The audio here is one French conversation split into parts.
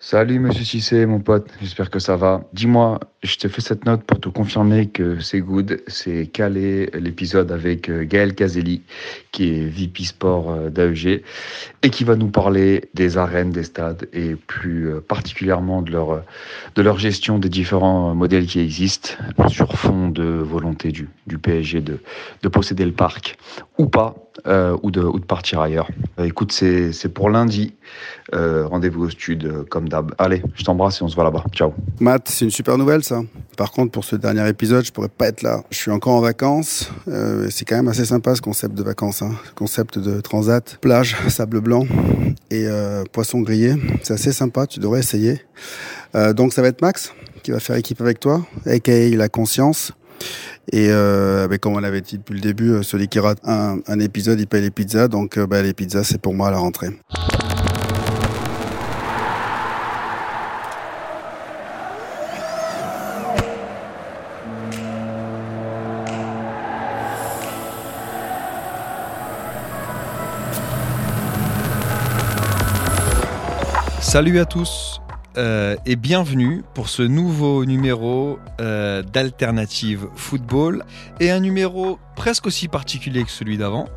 Salut Monsieur Cissé, mon pote, j'espère que ça va. Dis-moi, je te fais cette note pour te confirmer que c'est good, c'est calé l'épisode avec euh, Gaël Caselli, qui est VP Sport euh, d'AEG, et qui va nous parler des arènes, des stades, et plus euh, particulièrement de leur, de leur gestion des différents modèles qui existent, sur fond de volonté du, du PSG de, de posséder le parc, ou pas, ou, de, ou de partir ailleurs. écoute, c'est pour lundi. Rendez-vous au studio comme d'hab. Allez, je t'embrasse et on se voit là-bas. Ciao. Matt, c'est une super nouvelle ça. Par contre, pour ce dernier épisode, je pourrais pas être là. Je suis encore en vacances. Euh, c'est quand même assez sympa ce concept de vacances, hein. concept de transat, plage, sable blanc et euh, poisson grillé. C'est assez sympa. Tu devrais essayer. Euh, donc ça va être Max qui va faire équipe avec toi, aka la conscience. Et euh, comme on l'avait dit depuis le début, celui qui rate un, épisode, il paye les pizzas. Donc bah, les pizzas, c'est pour moi à la rentrée. Salut à tous euh, et bienvenue pour ce nouveau numéro euh, d'Alternative Football et un numéro presque aussi particulier que celui d'avant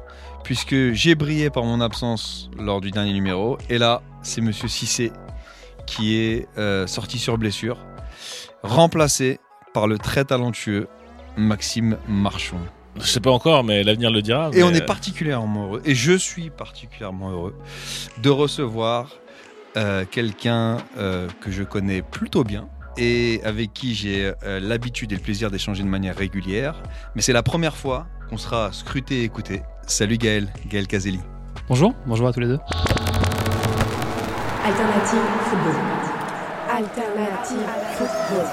puisque j'ai brillé par mon absence lors du dernier numéro et là c'est Monsieur Cissé qui est euh, sorti sur blessure, remplacé par le très talentueux Maxime Marchon. Je sais pas encore, mais l'avenir le dira. Et on est particulièrement heureux, et je suis particulièrement heureux, de recevoir euh, quelqu'un euh, que je connais plutôt bien et avec qui j'ai euh, l'habitude et le plaisir d'échanger de manière régulière. Mais c'est la première fois qu'on sera scruté et écouté. Salut Gaël, Gaël Caselli. Bonjour, bonjour à tous les deux. Alternative football. Alternative football.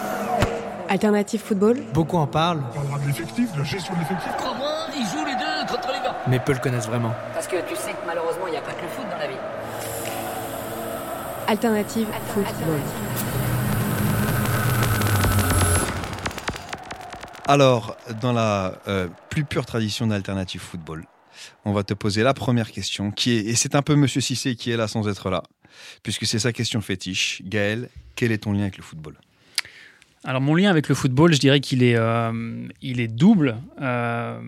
Alternative football. Beaucoup en parlent. On parlera de l'effectif, de la gestion de l'effectif. Comment ils jouent les deux contre les gars Mais peu le connaissent vraiment. Parce que tu sais que malheureusement, il n'y a pas que le foot dans la vie. Alternative Football. Alors, dans la euh, plus pure tradition d'Alternative Football, on va te poser la première question, qui est, et c'est un peu Monsieur Cissé qui est là sans être là, puisque c'est sa question fétiche. Gaël, quel est ton lien avec le football? Alors mon lien avec le football, je dirais qu'il est, euh, il est double. Euh,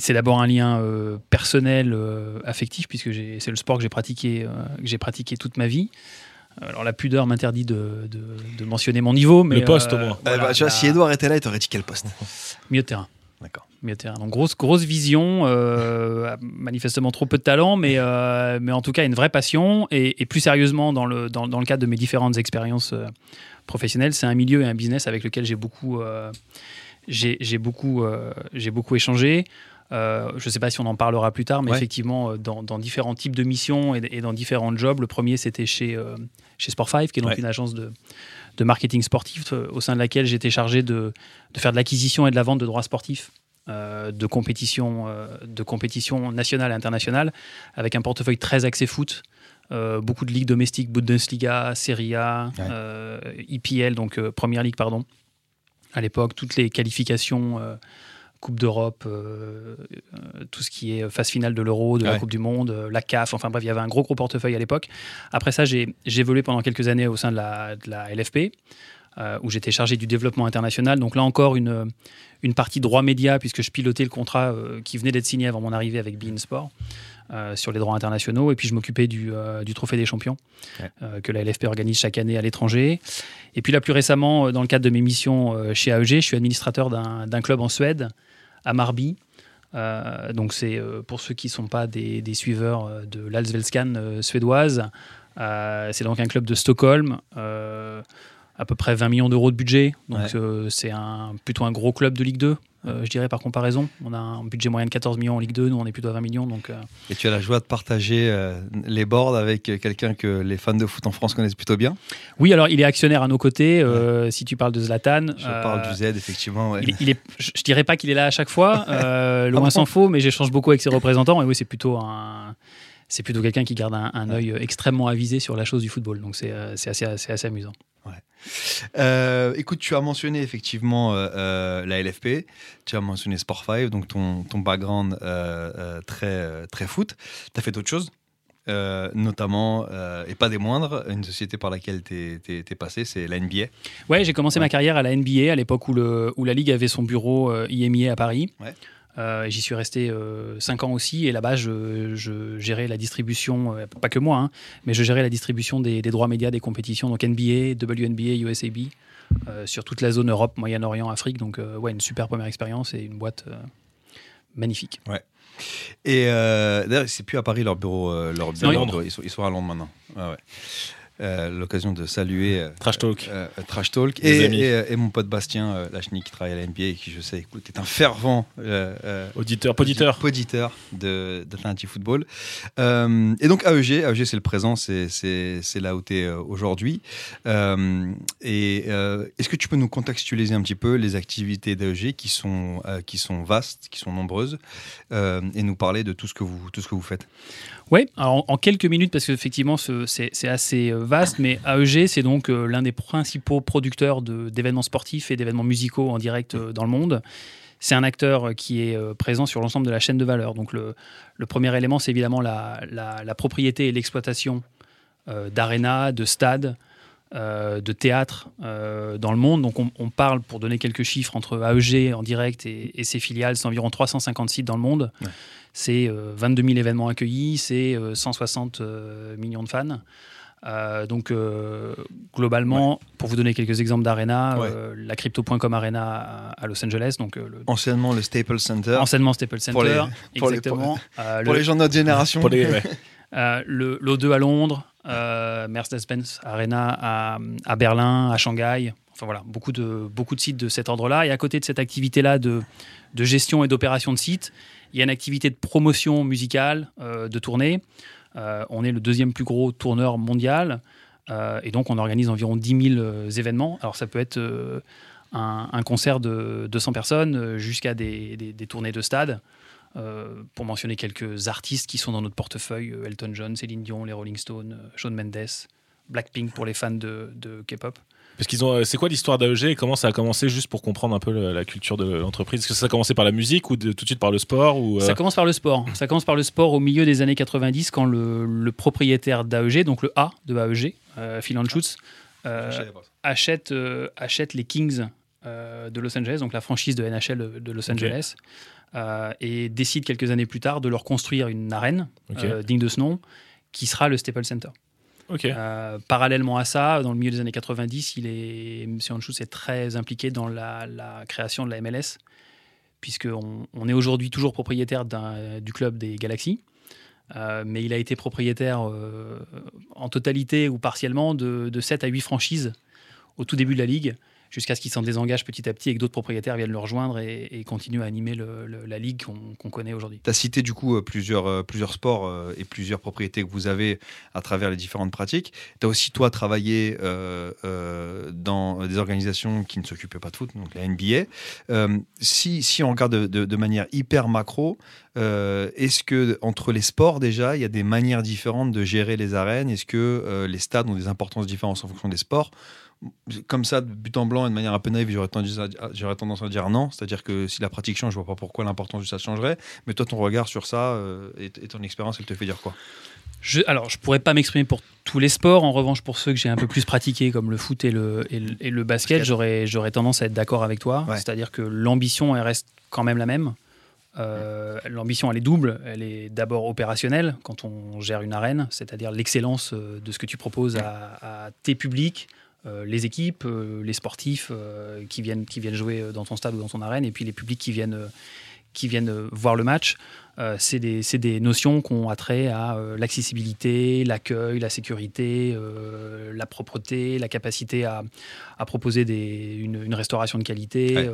c'est d'abord un lien euh, personnel, euh, affectif, puisque c'est le sport que j'ai pratiqué, euh, que j'ai pratiqué toute ma vie. Alors la pudeur m'interdit de, de, mentionner mon niveau, mais le poste au moins. Voilà, bah, tu vois, si Edouard était là, il t'aurait dit quel poste? Milieu de terrain. D'accord. Milieu de terrain. Donc grosse grosse vision, manifestement trop peu de talent, mais mais en tout cas une vraie passion et, et plus sérieusement dans le dans, dans, le cadre de mes différentes expériences professionnelles, c'est un milieu et un business avec lequel j'ai beaucoup j'ai beaucoup j'ai beaucoup échangé. Euh, je ne sais pas si on en parlera plus tard, mais effectivement, euh, dans, différents types de missions et, dans différents jobs. Le premier, c'était chez, euh, chez Sport5, qui est donc une agence de, de, marketing sportif, au sein de laquelle j'étais chargé de, de, faire de l'acquisition et de la vente de droits sportifs. de compétition, de compétition nationale et internationale, avec un portefeuille très axé foot, beaucoup de ligues domestiques, Bundesliga, Serie A, IPL, donc Première Ligue, pardon. À l'époque, toutes les qualifications Coupe d'Europe, euh, euh, tout ce qui est phase finale de l'Euro, de la Coupe du Monde, euh, la CAF, enfin bref, il y avait un gros gros portefeuille à l'époque. Après ça, j'ai évolué pendant quelques années au sein de la, de la LFP. où j'étais chargé du développement international. Donc là encore, une, une partie droit média, puisque je pilotais le contrat qui venait d'être signé avant mon arrivée avec Bein Sport. sur les droits internationaux. Et puis, je m'occupais du, du, Trophée des Champions que la LFP organise chaque année à l'étranger. Et puis, là, plus récemment, dans le cadre de mes missions chez AEG, je suis administrateur d'un club en Suède à Marby. Euh, donc c'est euh, pour ceux qui ne sont pas des, suiveurs euh, de l'Allsvenskan suédoise, c'est donc un club de Stockholm, à peu près 20 millions d'euros de budget. Donc c'est un, plutôt un gros club de Ligue 2. Euh, je dirais par comparaison. On a un budget moyen de 14 millions en Ligue 2, nous on est plutôt à 20 millions. Donc, euh. Et tu as la joie de partager euh, les boards avec quelqu'un que les fans de foot en France connaissent plutôt bien Oui, alors il est actionnaire à nos côtés, si tu parles de Zlatan. Je parle du Z, effectivement. Il, est, je ne dirais pas qu'il est là à chaque fois, loin ah s'en faut, mais j'échange beaucoup avec ses représentants, et oui, c'est plutôt un c'est plutôt quelqu'un qui garde un, un œil extrêmement avisé sur la chose du football. Donc c'est euh, assez, assez, assez amusant. Euh, écoute, tu as mentionné effectivement euh, euh, la LFP, tu as mentionné Sport 5, donc ton, ton background euh, euh, très, euh, très foot. Tu as fait d'autres choses euh, notamment, euh, et pas des moindres, une société par laquelle tu es, passé, c'est la NBA. Ouais, j'ai commencé Ouais. ma carrière à la NBA à l'époque où, le, où la Ligue avait son bureau euh, IMIA à Paris. Ouais. Euh, J'y suis resté 5 ans aussi et là-bas je, je gérais la distribution, euh, pas que moi, hein, mais je gérais la distribution des, des droits médias des compétitions, donc NBA, WNBA, USAB, euh, sur toute la zone Europe, Moyen-Orient, Afrique. Donc euh, ouais, une super première expérience et une boîte euh, magnifique. Et euh, d'ailleurs, c'est plus à Paris leur bureau. euh, leur bureau. Ils, sont, ils sont à Londres maintenant. Ouais, ouais. Euh, L'occasion de saluer euh, Trash Talk. euh, Trash Talk Les et, amis. et, et mon pote Bastien Lachny qui travaille à la NBA et qui, je sais, écoute, est un fervent Auditeur, poditeur. poditeur de d'Alternative Football. Et donc AEG, AEG c'est le présent, c'est c'est c'est là où tu es aujourd'hui. Et est-ce que tu peux nous contextualiser un petit peu les activités d'AEG qui sont qui sont vastes, qui sont nombreuses, et nous parler de tout ce que vous tout ce que vous faites? Oui, alors en, quelques minutes, parce qu'effectivement, ce- c'est assez euh, vaste, mais AEG, c'est donc euh, l'un des principaux producteurs d'événements sportifs et d'événements musicaux en direct euh, dans le monde. C'est un acteur qui est présent sur l'ensemble de la chaîne de valeur. Donc le, premier élément, c'est évidemment la, propriété et l'exploitation d'arénas, de stades, euh, de théâtres euh, dans le monde. Donc on, on parle, pour donner quelques chiffres, entre AEG en direct et, et ses filiales, c'est environ 350 sites dans le monde. Ouais. C'est euh, 22 000 événements accueillis, c'est euh, 160 euh, millions de fans. Euh, donc euh, globalement, pour vous donner quelques exemples d'arena, Ouais. euh, la crypto.com Arena à, à Los Angeles, donc euh, le Anciennement le Staples Center. enseignement Staples Center, Pour les- pour les- exactement. Euh, Pour le- les gens de notre génération. Pour les, ouais. euh, le l'O2 à Londres, euh, Mercedes-Benz Arena à, Berlin, à Shanghai. Enfin voilà, beaucoup de, beaucoup de sites de cet ordre-là. Et à côté de cette activité-là de, de gestion et d'opération de sites, il y a une activité de promotion musicale, euh, de tournée. Euh, on est le deuxième plus gros tourneur mondial. Et donc, on organise environ 10 000 euh, événements. Alors, ça peut être un, concert de 200 personnes jusqu'à des, des- des tournées de stade. Euh, pour mentionner quelques artistes qui sont dans notre portefeuille, euh, Elton John, Céline Dion, les Rolling Stones, euh, Shawn Mendes, Blackpink pour les fans de, de K-pop. Parce qu'ils ont. C'est quoi l'histoire d'AEG et comment ça a commencé juste pour comprendre un peu le- la culture de l'entreprise? Est-ce que ça a commencé par la musique ou de- tout de suite par le sport ou euh, Ça commence par le sport. Ça commence par le sport au milieu des années 90 quand le, le propriétaire d'AEG, donc le A de AEG, euh, Phil Anschutz, euh, achète, euh, achète les Kings euh, de Los Angeles, donc la franchise de NHL de Los. Angeles, euh, et décide quelques années plus tard de leur construire une arène euh, digne de ce nom, qui sera le Staples Center. Parallèlement à ça, dans le milieu des années 90, il est, M. Anschutz est très impliqué dans la, la création de la MLS, puisqu'on on est aujourd'hui toujours propriétaire du club des Galaxies. Euh, mais il a été propriétaire euh, en totalité ou partiellement de, de 7 à 8 franchises au tout début de la ligue, jusqu'à ce qu'il s'en désengage petit à petit et que d'autres propriétaires viennent le rejoindre et, continuent à animer la ligue qu'on connaît aujourd'hui. Tu as cité du coup euh, plusieurs, euh, plusieurs sports euh, et plusieurs propriétés que vous avez à travers les différentes pratiques. Tu as aussi, toi, travaillé dans des organisations qui ne s'occupaient pas de foot, donc la NBA. Si, on regarde de, de- manière hyper macro, est-ce que entre les sports déjà, il y a des manières différentes de gérer les arènes? Est-ce que les stades ont des importances différentes en fonction des sports? Comme ça, de but en blanc et de manière un peu naïve, j'aurais tendance à, dire non. C'est-à-dire que si la pratique change, je vois pas pourquoi l'importance du stade changerait. Mais toi, ton regard sur ça euh, et, et ton expérience, elle te fait dire quoi? Je, alors, je pourrais pas m'exprimer pour tous les sports. En revanche, pour ceux que j'ai un peu plus pratiqués, comme le foot et le, et le, et le basket, j'aurais, tendance à être d'accord avec toi. Ouais. C'est-à-dire que l'ambition, elle reste quand même la même. Euh, l'ambition, elle est double. Elle est d'abord opérationnelle quand on gère une arène, c'est-à-dire l'excellence euh, de ce que tu proposes à, à tes publics, euh, les équipes, euh, les sportifs euh, qui, viennent, qui viennent jouer dans ton stade ou dans ton arène, et puis les publics qui viennent, qui viennent voir le match. C'est des, c'est des notions qui ont attrait à l'accessibilité, l'accueil, la sécurité, la propreté, la capacité à, à proposer des, une, une restauration de qualité. Ouais.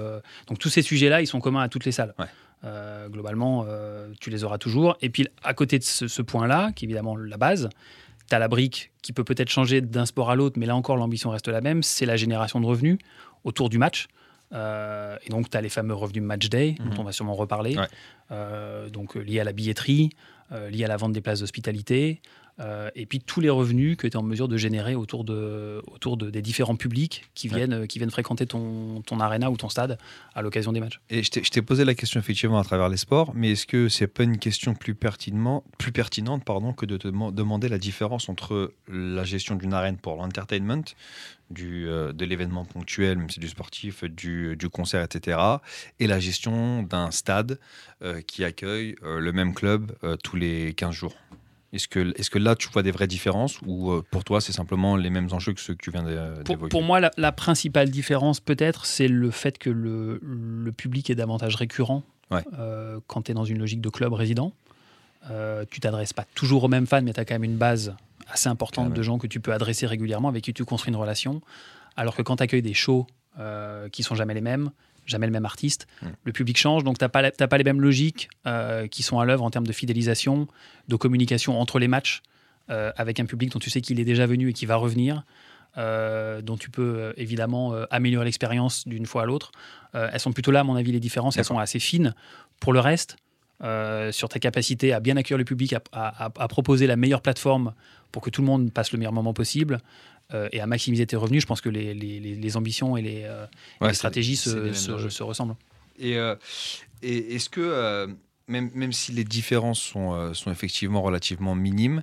donc tous ces sujets-là, ils sont communs à toutes les salles. Ouais. Euh, globalement, euh, tu les auras toujours. Et puis à côté de ce, ce point-là, qui est évidemment la base, tu as la brique qui peut peut-être changer d'un sport à l'autre, mais là encore l'ambition reste la même, c'est la génération de revenus autour du match. Euh, et donc, tu as les fameux revenus match day, Mhm. dont on va sûrement reparler, Ouais. euh, donc euh, liés à la billetterie, euh, liés à la vente des places d'hospitalité, euh, et puis tous les revenus que tu es en mesure de générer autour, de, autour de, des différents publics qui viennent, euh, qui viennent fréquenter ton, ton arena ou ton stade à l'occasion des matchs. Et je t'ai- posé la question effectivement à travers les sports, mais est-ce que c'est pas une question plus, pertinement, plus pertinente pardon, que de te deman- demander la différence entre la gestion d'une arène pour l'entertainment, du, euh, de l'événement ponctuel, même si c'est du sportif, du, du concert, etc., et la gestion d'un stade euh, qui accueille euh, le même club tous les 15 jours? Est-ce que, est que là, tu vois des vraies différences ou euh, pour toi, c'est simplement les mêmes enjeux que ceux que tu viens d'é- Pour, d'évoquer pour moi, la, la principale différence, peut-être, c'est le fait que le, le public est davantage récurrent Ouais. euh, quand tu es dans une logique de club résident. Euh, tu t'adresses pas toujours aux mêmes fans, mais tu as quand même une base assez importante de gens que tu peux adresser régulièrement, avec qui tu construis une relation. Alors que quand tu accueilles des shows euh, qui sont jamais les mêmes, jamais le même artiste, Mm. le public change, donc tu n'as pas, pas les mêmes logiques euh, qui sont à l'œuvre en termes de fidélisation, de communication entre les matchs, euh, avec un public dont tu sais qu'il est déjà venu et qui va revenir euh, dont tu peux évidemment améliorer l'expérience d'une fois à l'autre. Elles sont plutôt là, à mon avis, les différences. Elles sont assez fines. Pour le reste, sur ta capacité à bien accueillir le public, à, à- à- à proposer la meilleure plateforme pour que tout le monde passe le meilleur moment possible euh, et à maximiser tes revenus, je pense que les, les- les- les ambitions et les, euh, et les stratégies se, ressemblent. Et, euh, et est-ce que, même, même si les différences sont, sont effectivement relativement minimes,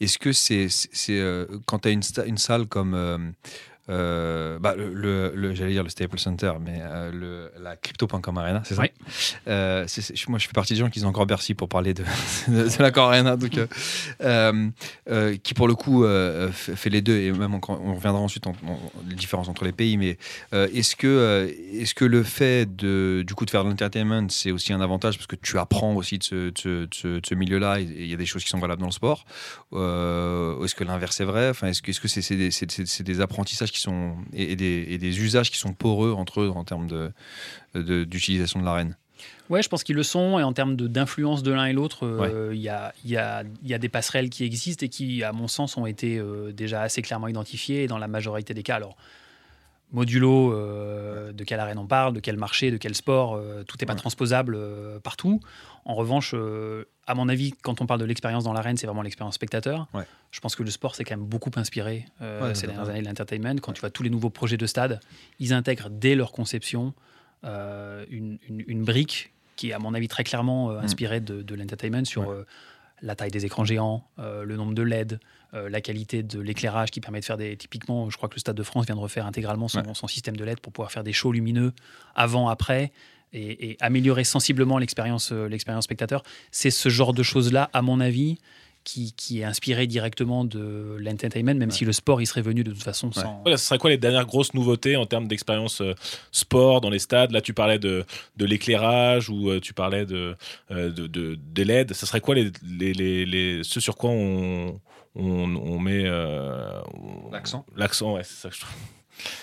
est-ce que c'est, euh, quand tu as une salle comme. Euh, bah, le, le- le- j'allais dire le Staples Center, mais euh, le, la Crypto.com Arena, c'est ça. Euh, Moi, je fais partie des gens qui ont encore Bercy pour parler de, de, de la Arena, donc, euh, qui pour le coup fait, les deux, et même on reviendra ensuite en, les différences entre les pays, mais est-ce que, est-ce que le fait de, du coup, de faire de l'entertainment, c'est aussi un avantage parce que tu apprends aussi de ce, de ce- ce- ce milieu-là et il y a des choses qui sont valables dans le sport Est-ce que l'inverse est vrai? Enfin, Est-ce que c'est des, c'est- c'est- c'est des apprentissages qui sont, et, et des, et des usages qui sont poreux entre eux en termes de- de- d'utilisation de l'arène Ouais, je pense qu'ils le sont. Et en termes de- d'influence de, l'un et l'autre, euh, il y, a, y, a, y a des passerelles qui existent et qui, à mon sens, ont été euh, déjà assez clairement identifiées et dans la majorité des cas. Alors, modulo, euh, de quelle arène on parle, de quel marché, de quel sport, tout n'est pas Ouais. transposable partout. En revanche, euh, à mon avis, quand on parle de l'expérience dans l'arène, c'est vraiment l'expérience spectateur. Ouais. Je pense que le sport s'est quand même beaucoup inspiré euh, Ouais, ces dernières années de l'entertainment. Quand tu vois tous les nouveaux projets de stade, ils intègrent dès leur conception euh, une, une- une brique qui est, à mon avis, très clairement euh, inspirée de, de l'entertainment sur Mm. La taille des écrans géants, euh, le nombre de LED, euh, la qualité de l'éclairage qui permet de faire des. Typiquement, je crois que le Stade de France vient de refaire intégralement son, Ouais. son système de LED pour pouvoir faire des shows lumineux avant, après. Et, et améliorer sensiblement l'expérience euh, l'expérience spectateur. C'est ce genre de choses-là, à mon avis, qui, qui est inspiré directement de l'entertainment, même si le sport y serait venu de toute façon sans. Voilà, ce serait quoi les dernières grosses nouveautés en termes d'expérience euh, sport dans les stades? Là, tu parlais de, de l'éclairage ou euh, tu parlais de, euh, de, de- des LED. Ce serait quoi les, les, les, les- ce sur quoi on, on, on met euh, L'accent L'accent, ouais, c'est ça que je trouve.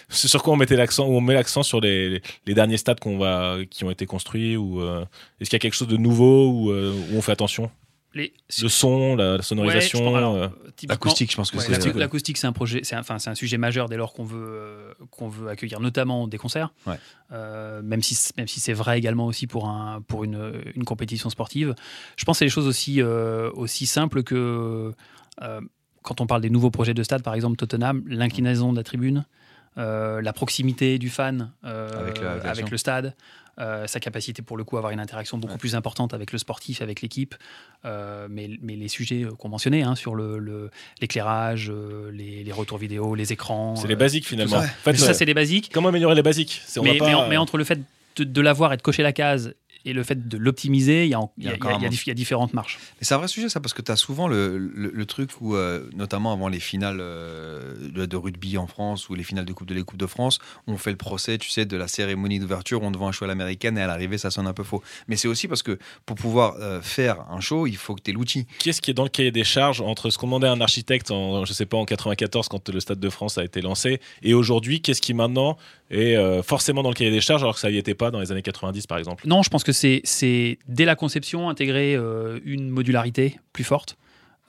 C'est sur quoi on mettait l'accent ou on met l'accent sur les, les, les derniers stades qu'on va qui ont été construits ou euh, est-ce qu'il y a quelque chose de nouveau ou euh, où on fait attention? Les, le son la, sonorisation euh, L'acoustique, je pense que Ouais, c'est. l'acou- L'acoustique, c'est un projet, c'est enfin, c'est un sujet majeur dès lors qu'on veut, euh, qu'on veut accueillir notamment des concerts. Ouais. Euh, même si, même si c'est vrai également aussi pour, un, pour une, une compétition sportive. Je pense que c'est des choses aussi, euh, aussi simples que euh, quand on parle des nouveaux projets de stade, par exemple Tottenham, l'inclinaison de la tribune, euh, la proximité du fan euh, Avec le stade. euh, sa capacité pour le coup à avoir une interaction beaucoup Ouais. plus importante avec le sportif, avec l'équipe, euh, mais, mais les sujets euh, qu'on mentionnait hein, sur le, le- l'éclairage, euh, les, les retours vidéo, les écrans. c'est les euh, basiques finalement. ça. En fait, mais ça, euh, c'est les basiques. comment améliorer les basiques? Mais, va pas- mais en- mais entre le fait de, de l'avoir et de cocher la case et le fait de l'optimiser, il y a, en- il y a- Il y a encore il y a un dif- il y a différentes marches. Mais c'est un vrai sujet ça parce que tu as souvent le, le- le truc où, euh, notamment avant les finales euh, de, de rugby en France ou les finales de Coupe de la Coupe de France, on fait le procès, tu sais, de la cérémonie d'ouverture, on devant un show à l'américaine et à l'arrivée ça sonne un peu faux. Mais c'est aussi parce que pour pouvoir euh, faire un show, il faut que tu aies l'outil. Qu'est-ce qui est dans le cahier des charges entre ce qu'on demandait à un architecte en, je sais pas, en 94 quand le Stade de France a été lancé et aujourd'hui, qu'est-ce qui maintenant est euh, forcément dans le cahier des charges alors que ça n'y était pas dans les années 90 par exemple Non, je pense que c'est c'est dès la conception intégrer euh, une modularité plus forte.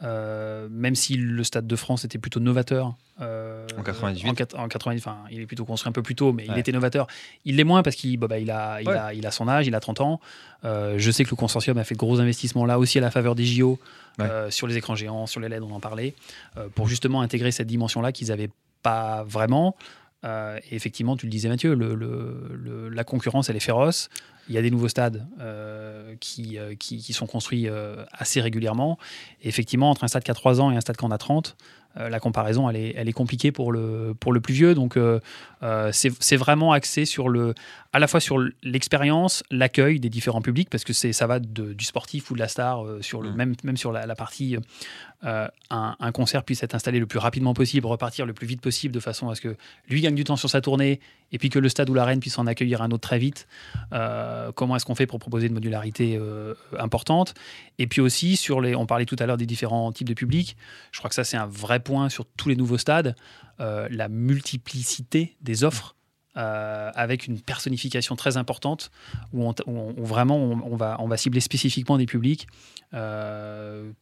euh, même si le Stade de France était plutôt novateur. euh, En 98. En, en 90, enfin, il est plutôt construit un peu plus tôt, mais il était novateur. Il l'est moins parce qu'il bah, bah, il a, il Ouais. a, il a son âge, il a 30 ans. Euh, je sais que le consortium a fait de gros investissements là aussi à la faveur des JO, Ouais. euh, sur les écrans géants, sur les LED, on en parlait, euh, pour justement intégrer cette dimension-là qu'ils n'avaient pas vraiment. Euh, et effectivement, tu le disais Mathieu, la concurrence, elle est féroce. Il y a des nouveaux stades euh, qui, euh, qui, sont construits assez régulièrement. Effectivement, entre un stade qui a 3 ans et un stade qui en a 30, euh, la comparaison, elle est, elle est compliquée pour le, pour le plus vieux. Donc, euh, euh, c'est vraiment axé sur le, à la fois sur l'expérience, l'accueil des différents publics, parce que c'est- ça va de- du sportif ou de la star, euh, sur le, Mm. même, même sur la, la partie euh, un, un concert puisse être installé le plus rapidement possible, repartir le plus vite possible, de façon à ce que lui gagne du temps sur sa tournée, et puis que le stade ou l'arène puisse en accueillir un autre très vite. Euh, comment est-ce qu'on fait pour proposer une modularité euh, importante? Et puis aussi, sur les, on parlait tout à l'heure des différents types de publics, je crois que ça c'est un vrai point sur tous les nouveaux stades, euh, la multiplicité des offres. avec une personnification très importante où, vraiment on, va, on va cibler spécifiquement des publics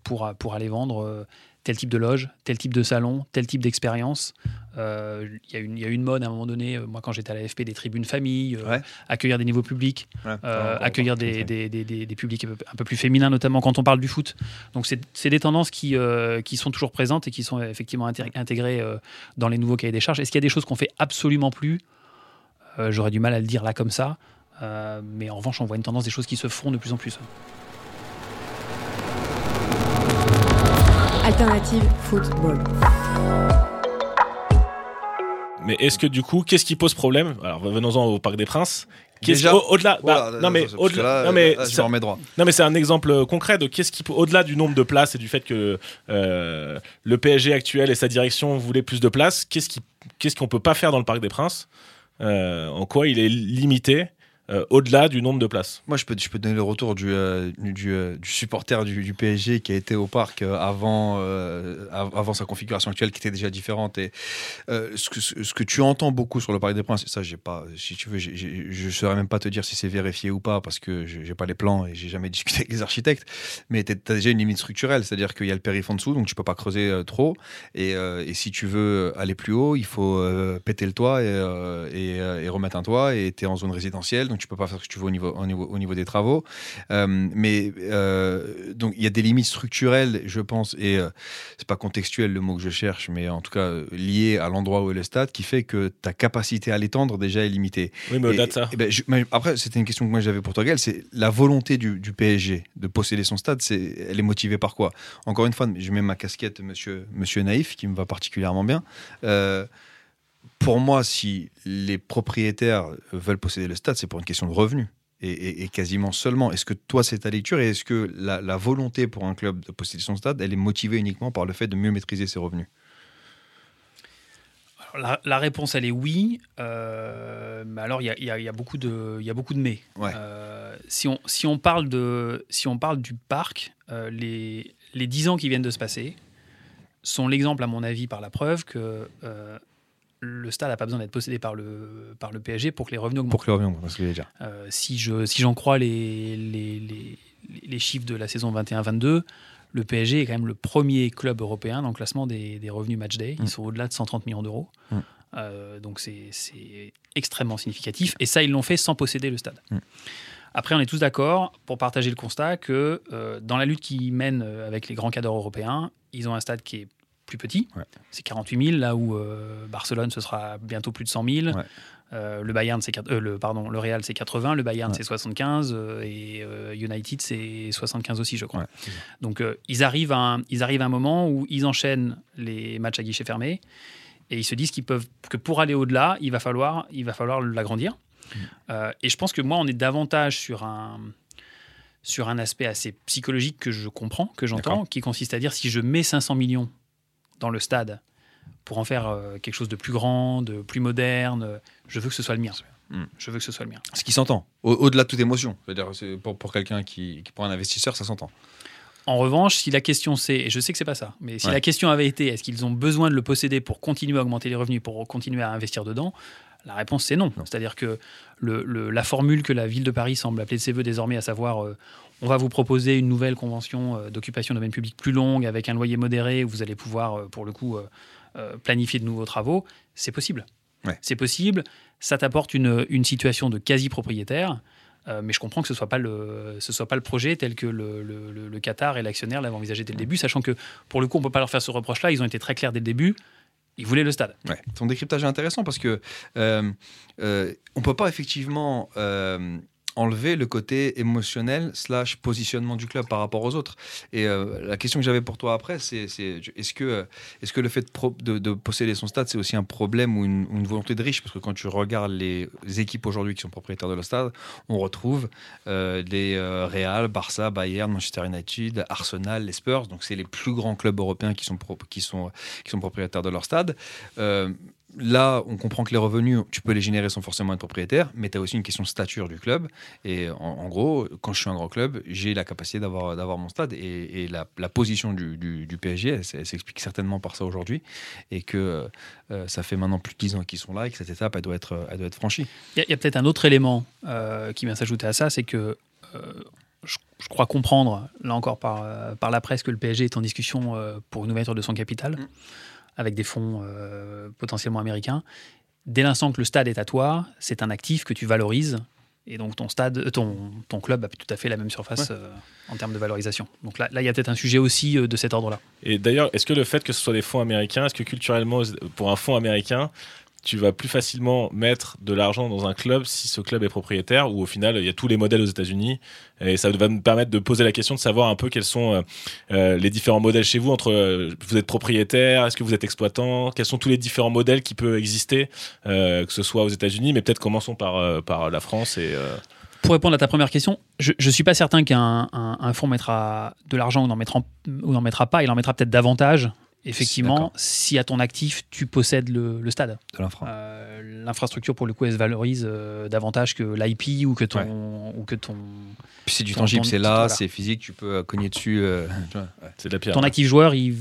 pour, pour aller vendre tel type de loge, tel type de salon, tel type d'expérience. Euh, Il y, a une- il y a une mode à un moment donné, euh, moi quand j'étais à la FP, des tribunes familles, euh, Ouais. accueillir des nouveaux publics, Ouais. euh, accueillir des, des, des- des- publics un peu, plus féminins, notamment quand on parle du foot. Donc c'est des tendances qui, qui sont toujours présentes et qui sont effectivement inté- intégrées dans les nouveaux cahiers des charges. Est-ce qu'il y a des choses qu'on fait absolument plus? J'aurais du mal à le dire là comme ça. Mais en revanche, on voit une tendance des choses qui se font de plus en plus. Alternative football. Mais est-ce que du coup, qu'est-ce qui pose problème? Alors venons-en au Parc des Princes. Qu'est-ce- Déjà au- Au-delà, bah, Voilà, non mais parce que au-delà, là, non mais là, je ça- m'en remets droit. Non, mais c'est un exemple concret de qu'est-ce qui, au-delà du nombre de places et du fait que euh, le PSG actuel et sa direction voulaient plus de places, qu'est-ce qui, qu'est-ce qu'on peut pas faire dans le Parc des Princes? Euh, En quoi il est limité? Euh, au-delà du nombre de places Moi, je peux, je peux donner le retour du, euh, euh, du supporter du, PSG qui a été au parc avant, av- avant sa configuration actuelle qui était déjà différente. Et ce, que, ce que tu entends beaucoup sur le Parc des Princes, ça, j'ai pas, si tu veux, j'ai- j'ai- je ne saurais même pas te dire si c'est vérifié ou pas parce que je n'ai pas les plans et j'ai jamais discuté avec les architectes. Mais tu as déjà une limite structurelle, c'est-à-dire qu'il y a le périph' en dessous, donc tu peux pas creuser trop. Et, si tu veux aller plus haut, il faut péter le toit et, et remettre un toit. Et tu es en zone résidentielle, donc tu peux pas faire ce que tu veux au niveau, au niveau, au niveau des travaux. Euh, mais euh, donc il y a des limites structurelles, je pense, et euh, c'est pas contextuel le mot que je cherche, mais en tout cas euh, lié à l'endroit où est le stade, qui fait que ta capacité à l'étendre déjà est limitée. Oui, mais au-delà de ça. ben, je- mais après, c'était une question que moi j'avais pour toi, Gaël, c'est la volonté du, du PSG de posséder son stade, c'est, elle est motivée par quoi? Encore une fois, je mets ma casquette monsieur, monsieur Naïf, qui me va particulièrement bien. Euh, pour moi, si les propriétaires veulent posséder le stade, c'est pour une question de revenus. Et, et- et quasiment seulement. Est-ce que toi, c'est ta lecture et est-ce que la, la volonté pour un club de posséder son stade, elle est motivée uniquement par le fait de mieux maîtriser ses revenus? Alors, la, la réponse, elle est oui. euh, mais alors, il y a, il y a- il y a beaucoup de, il y a beaucoup de mais. Ouais. Euh, si, on, si, on parle de, si on parle du parc, euh, les, les 10 ans qui viennent de se passer sont l'exemple, à mon avis, par la preuve que le stade n'a pas besoin d'être possédé par le, par le PSG pour que les revenus augmentent. Pour que les revenus, que. Euh, si je si j'en crois les, les, les, les chiffres de la saison 21-22, le PSG est quand même le premier club européen dans le classement des, des revenus matchday. Ils Mm. sont au-delà de 130 millions d'euros. Mm. Euh, donc c'est c'est extrêmement significatif. Et ça, ils l'ont fait sans posséder le stade. Mm. Après, on est tous d'accord pour partager le constat que euh, dans la lutte qu'ils mènent avec les grands cadres européens, ils ont un stade qui est plus petit. Ouais. C'est 48 000, là où euh, Barcelone, ce sera bientôt plus de 100 000. Ouais. Euh, le Bayern, c'est euh, le pardon, le Real, c'est 80, le Bayern, Ouais. c'est 75 euh, et United, c'est 75 aussi, je crois. Donc ils arrivent à un, ils arrivent à un moment où ils enchaînent les matchs à guichet fermé et ils se disent qu'ils peuvent que pour aller au-delà, il va falloir, il va falloir l'agrandir. Mm. Et je pense que moi, on est davantage sur un sur un aspect assez psychologique que je comprends, que j'entends, qui consiste à dire si je mets 500 millions dans le stade pour en faire euh, quelque chose de plus grand, de plus moderne, je veux que ce soit le mien. Mm. Je veux que ce soit le mien. Ce qui s'entend, au- au-delà de toute émotion. C'est-à-dire, c'est pour, pour quelqu'un qui, qui, pour un investisseur, ça s'entend. En revanche, si la question c'est, et je sais que c'est pas ça, mais si Ouais. la question avait été est-ce qu'ils ont besoin de le posséder pour continuer à augmenter les revenus, pour continuer à investir dedans, la réponse c'est non. Non. C'est-à-dire que le- le- la formule que la ville de Paris semble appeler de ses voeux désormais, à savoir euh, on va vous proposer une nouvelle convention euh, d'occupation de domaine public plus longue, avec un loyer modéré, où vous allez pouvoir, euh, pour le coup, euh, planifier de nouveaux travaux, c'est possible. Ouais. C'est possible, ça t'apporte une, une situation de quasi-propriétaire, euh, mais je comprends que ce ne soit, pas le- ce soit pas le projet tel que le, le- le- le Qatar et l'actionnaire l'avaient envisagé dès le début, sachant que, pour le coup, on ne peut pas leur faire ce reproche-là, ils ont été très clairs dès le début, ils voulaient le stade. Ouais. Ton décryptage est intéressant parce que euh, euh, on peut pas effectivement enlever le côté émotionnel slash positionnement du club par rapport aux autres. Et euh, la question que j'avais pour toi après, c'est c'est- est-ce que, est-ce que le fait de, posséder son stade, c'est aussi un problème ou une, volonté de riche? Parce que quand tu regardes les équipes aujourd'hui qui sont propriétaires de leur stade, on retrouve euh, les euh, Real, Barça, Bayern, Manchester United, Arsenal, les Spurs. Donc c'est les plus grands clubs européens qui sont, qui sont, qui sont propriétaires de leur stade. Là, on comprend que les revenus, tu peux les générer sans forcément être propriétaire, mais tu as aussi une question de stature du club. Et en, en gros, quand je suis un grand club, j'ai la capacité d'avoir d'avoir mon stade. Et, et la, la position du, du- du PSG, elle, s'explique certainement par ça aujourd'hui. Et que euh, ça fait maintenant plus de 10 ans qu'ils sont là et que cette étape, elle doit être, elle doit être franchie. Il y a, il y a peut-être un autre élément euh, qui vient s'ajouter à ça, c'est que euh, je, je crois comprendre, là encore par, par la presse, que le PSG est en discussion pour une ouverture de son capital, Mm. Avec des fonds euh, potentiellement américains. Dès l'instant que le stade est à toi, c'est un actif que tu valorises. Et donc ton stade, euh, ton, ton club a tout à fait la même surface euh, en termes de valorisation. Donc là, là, il y a peut-être un sujet aussi euh, de cet ordre-là. Et d'ailleurs, est-ce que le fait que ce soit des fonds américains, est-ce que culturellement, pour un fonds américain, tu vas plus facilement mettre de l'argent dans un club si ce club est propriétaire ou au final il y a tous les modèles aux États-Unis et ça va me permettre de poser la question de savoir un peu quels sont euh, euh, les différents modèles chez vous entre euh, vous êtes propriétaire, est-ce que vous êtes exploitant, quels sont tous les différents modèles qui peuvent exister, que ce soit aux États-Unis, mais peut-être commençons par par la France et Pour répondre à ta première question, je ne suis pas certain qu'un un, fonds mettra de l'argent ou n'en mettra, ou n'en mettra pas. Il en mettra peut-être davantage, effectivement, si à ton actif, tu possèdes le, le stade. De l'infra. Euh, L'infrastructure, pour le coup, elle se valorise euh, davantage que l'IP ou que ton. Ou que ton, Puis c'est du Ton- tangible, ton- c'est là, voilà. c'est physique, tu peux cogner dessus. euh, ouais. c'est de la pierre. ton actif joueur, il,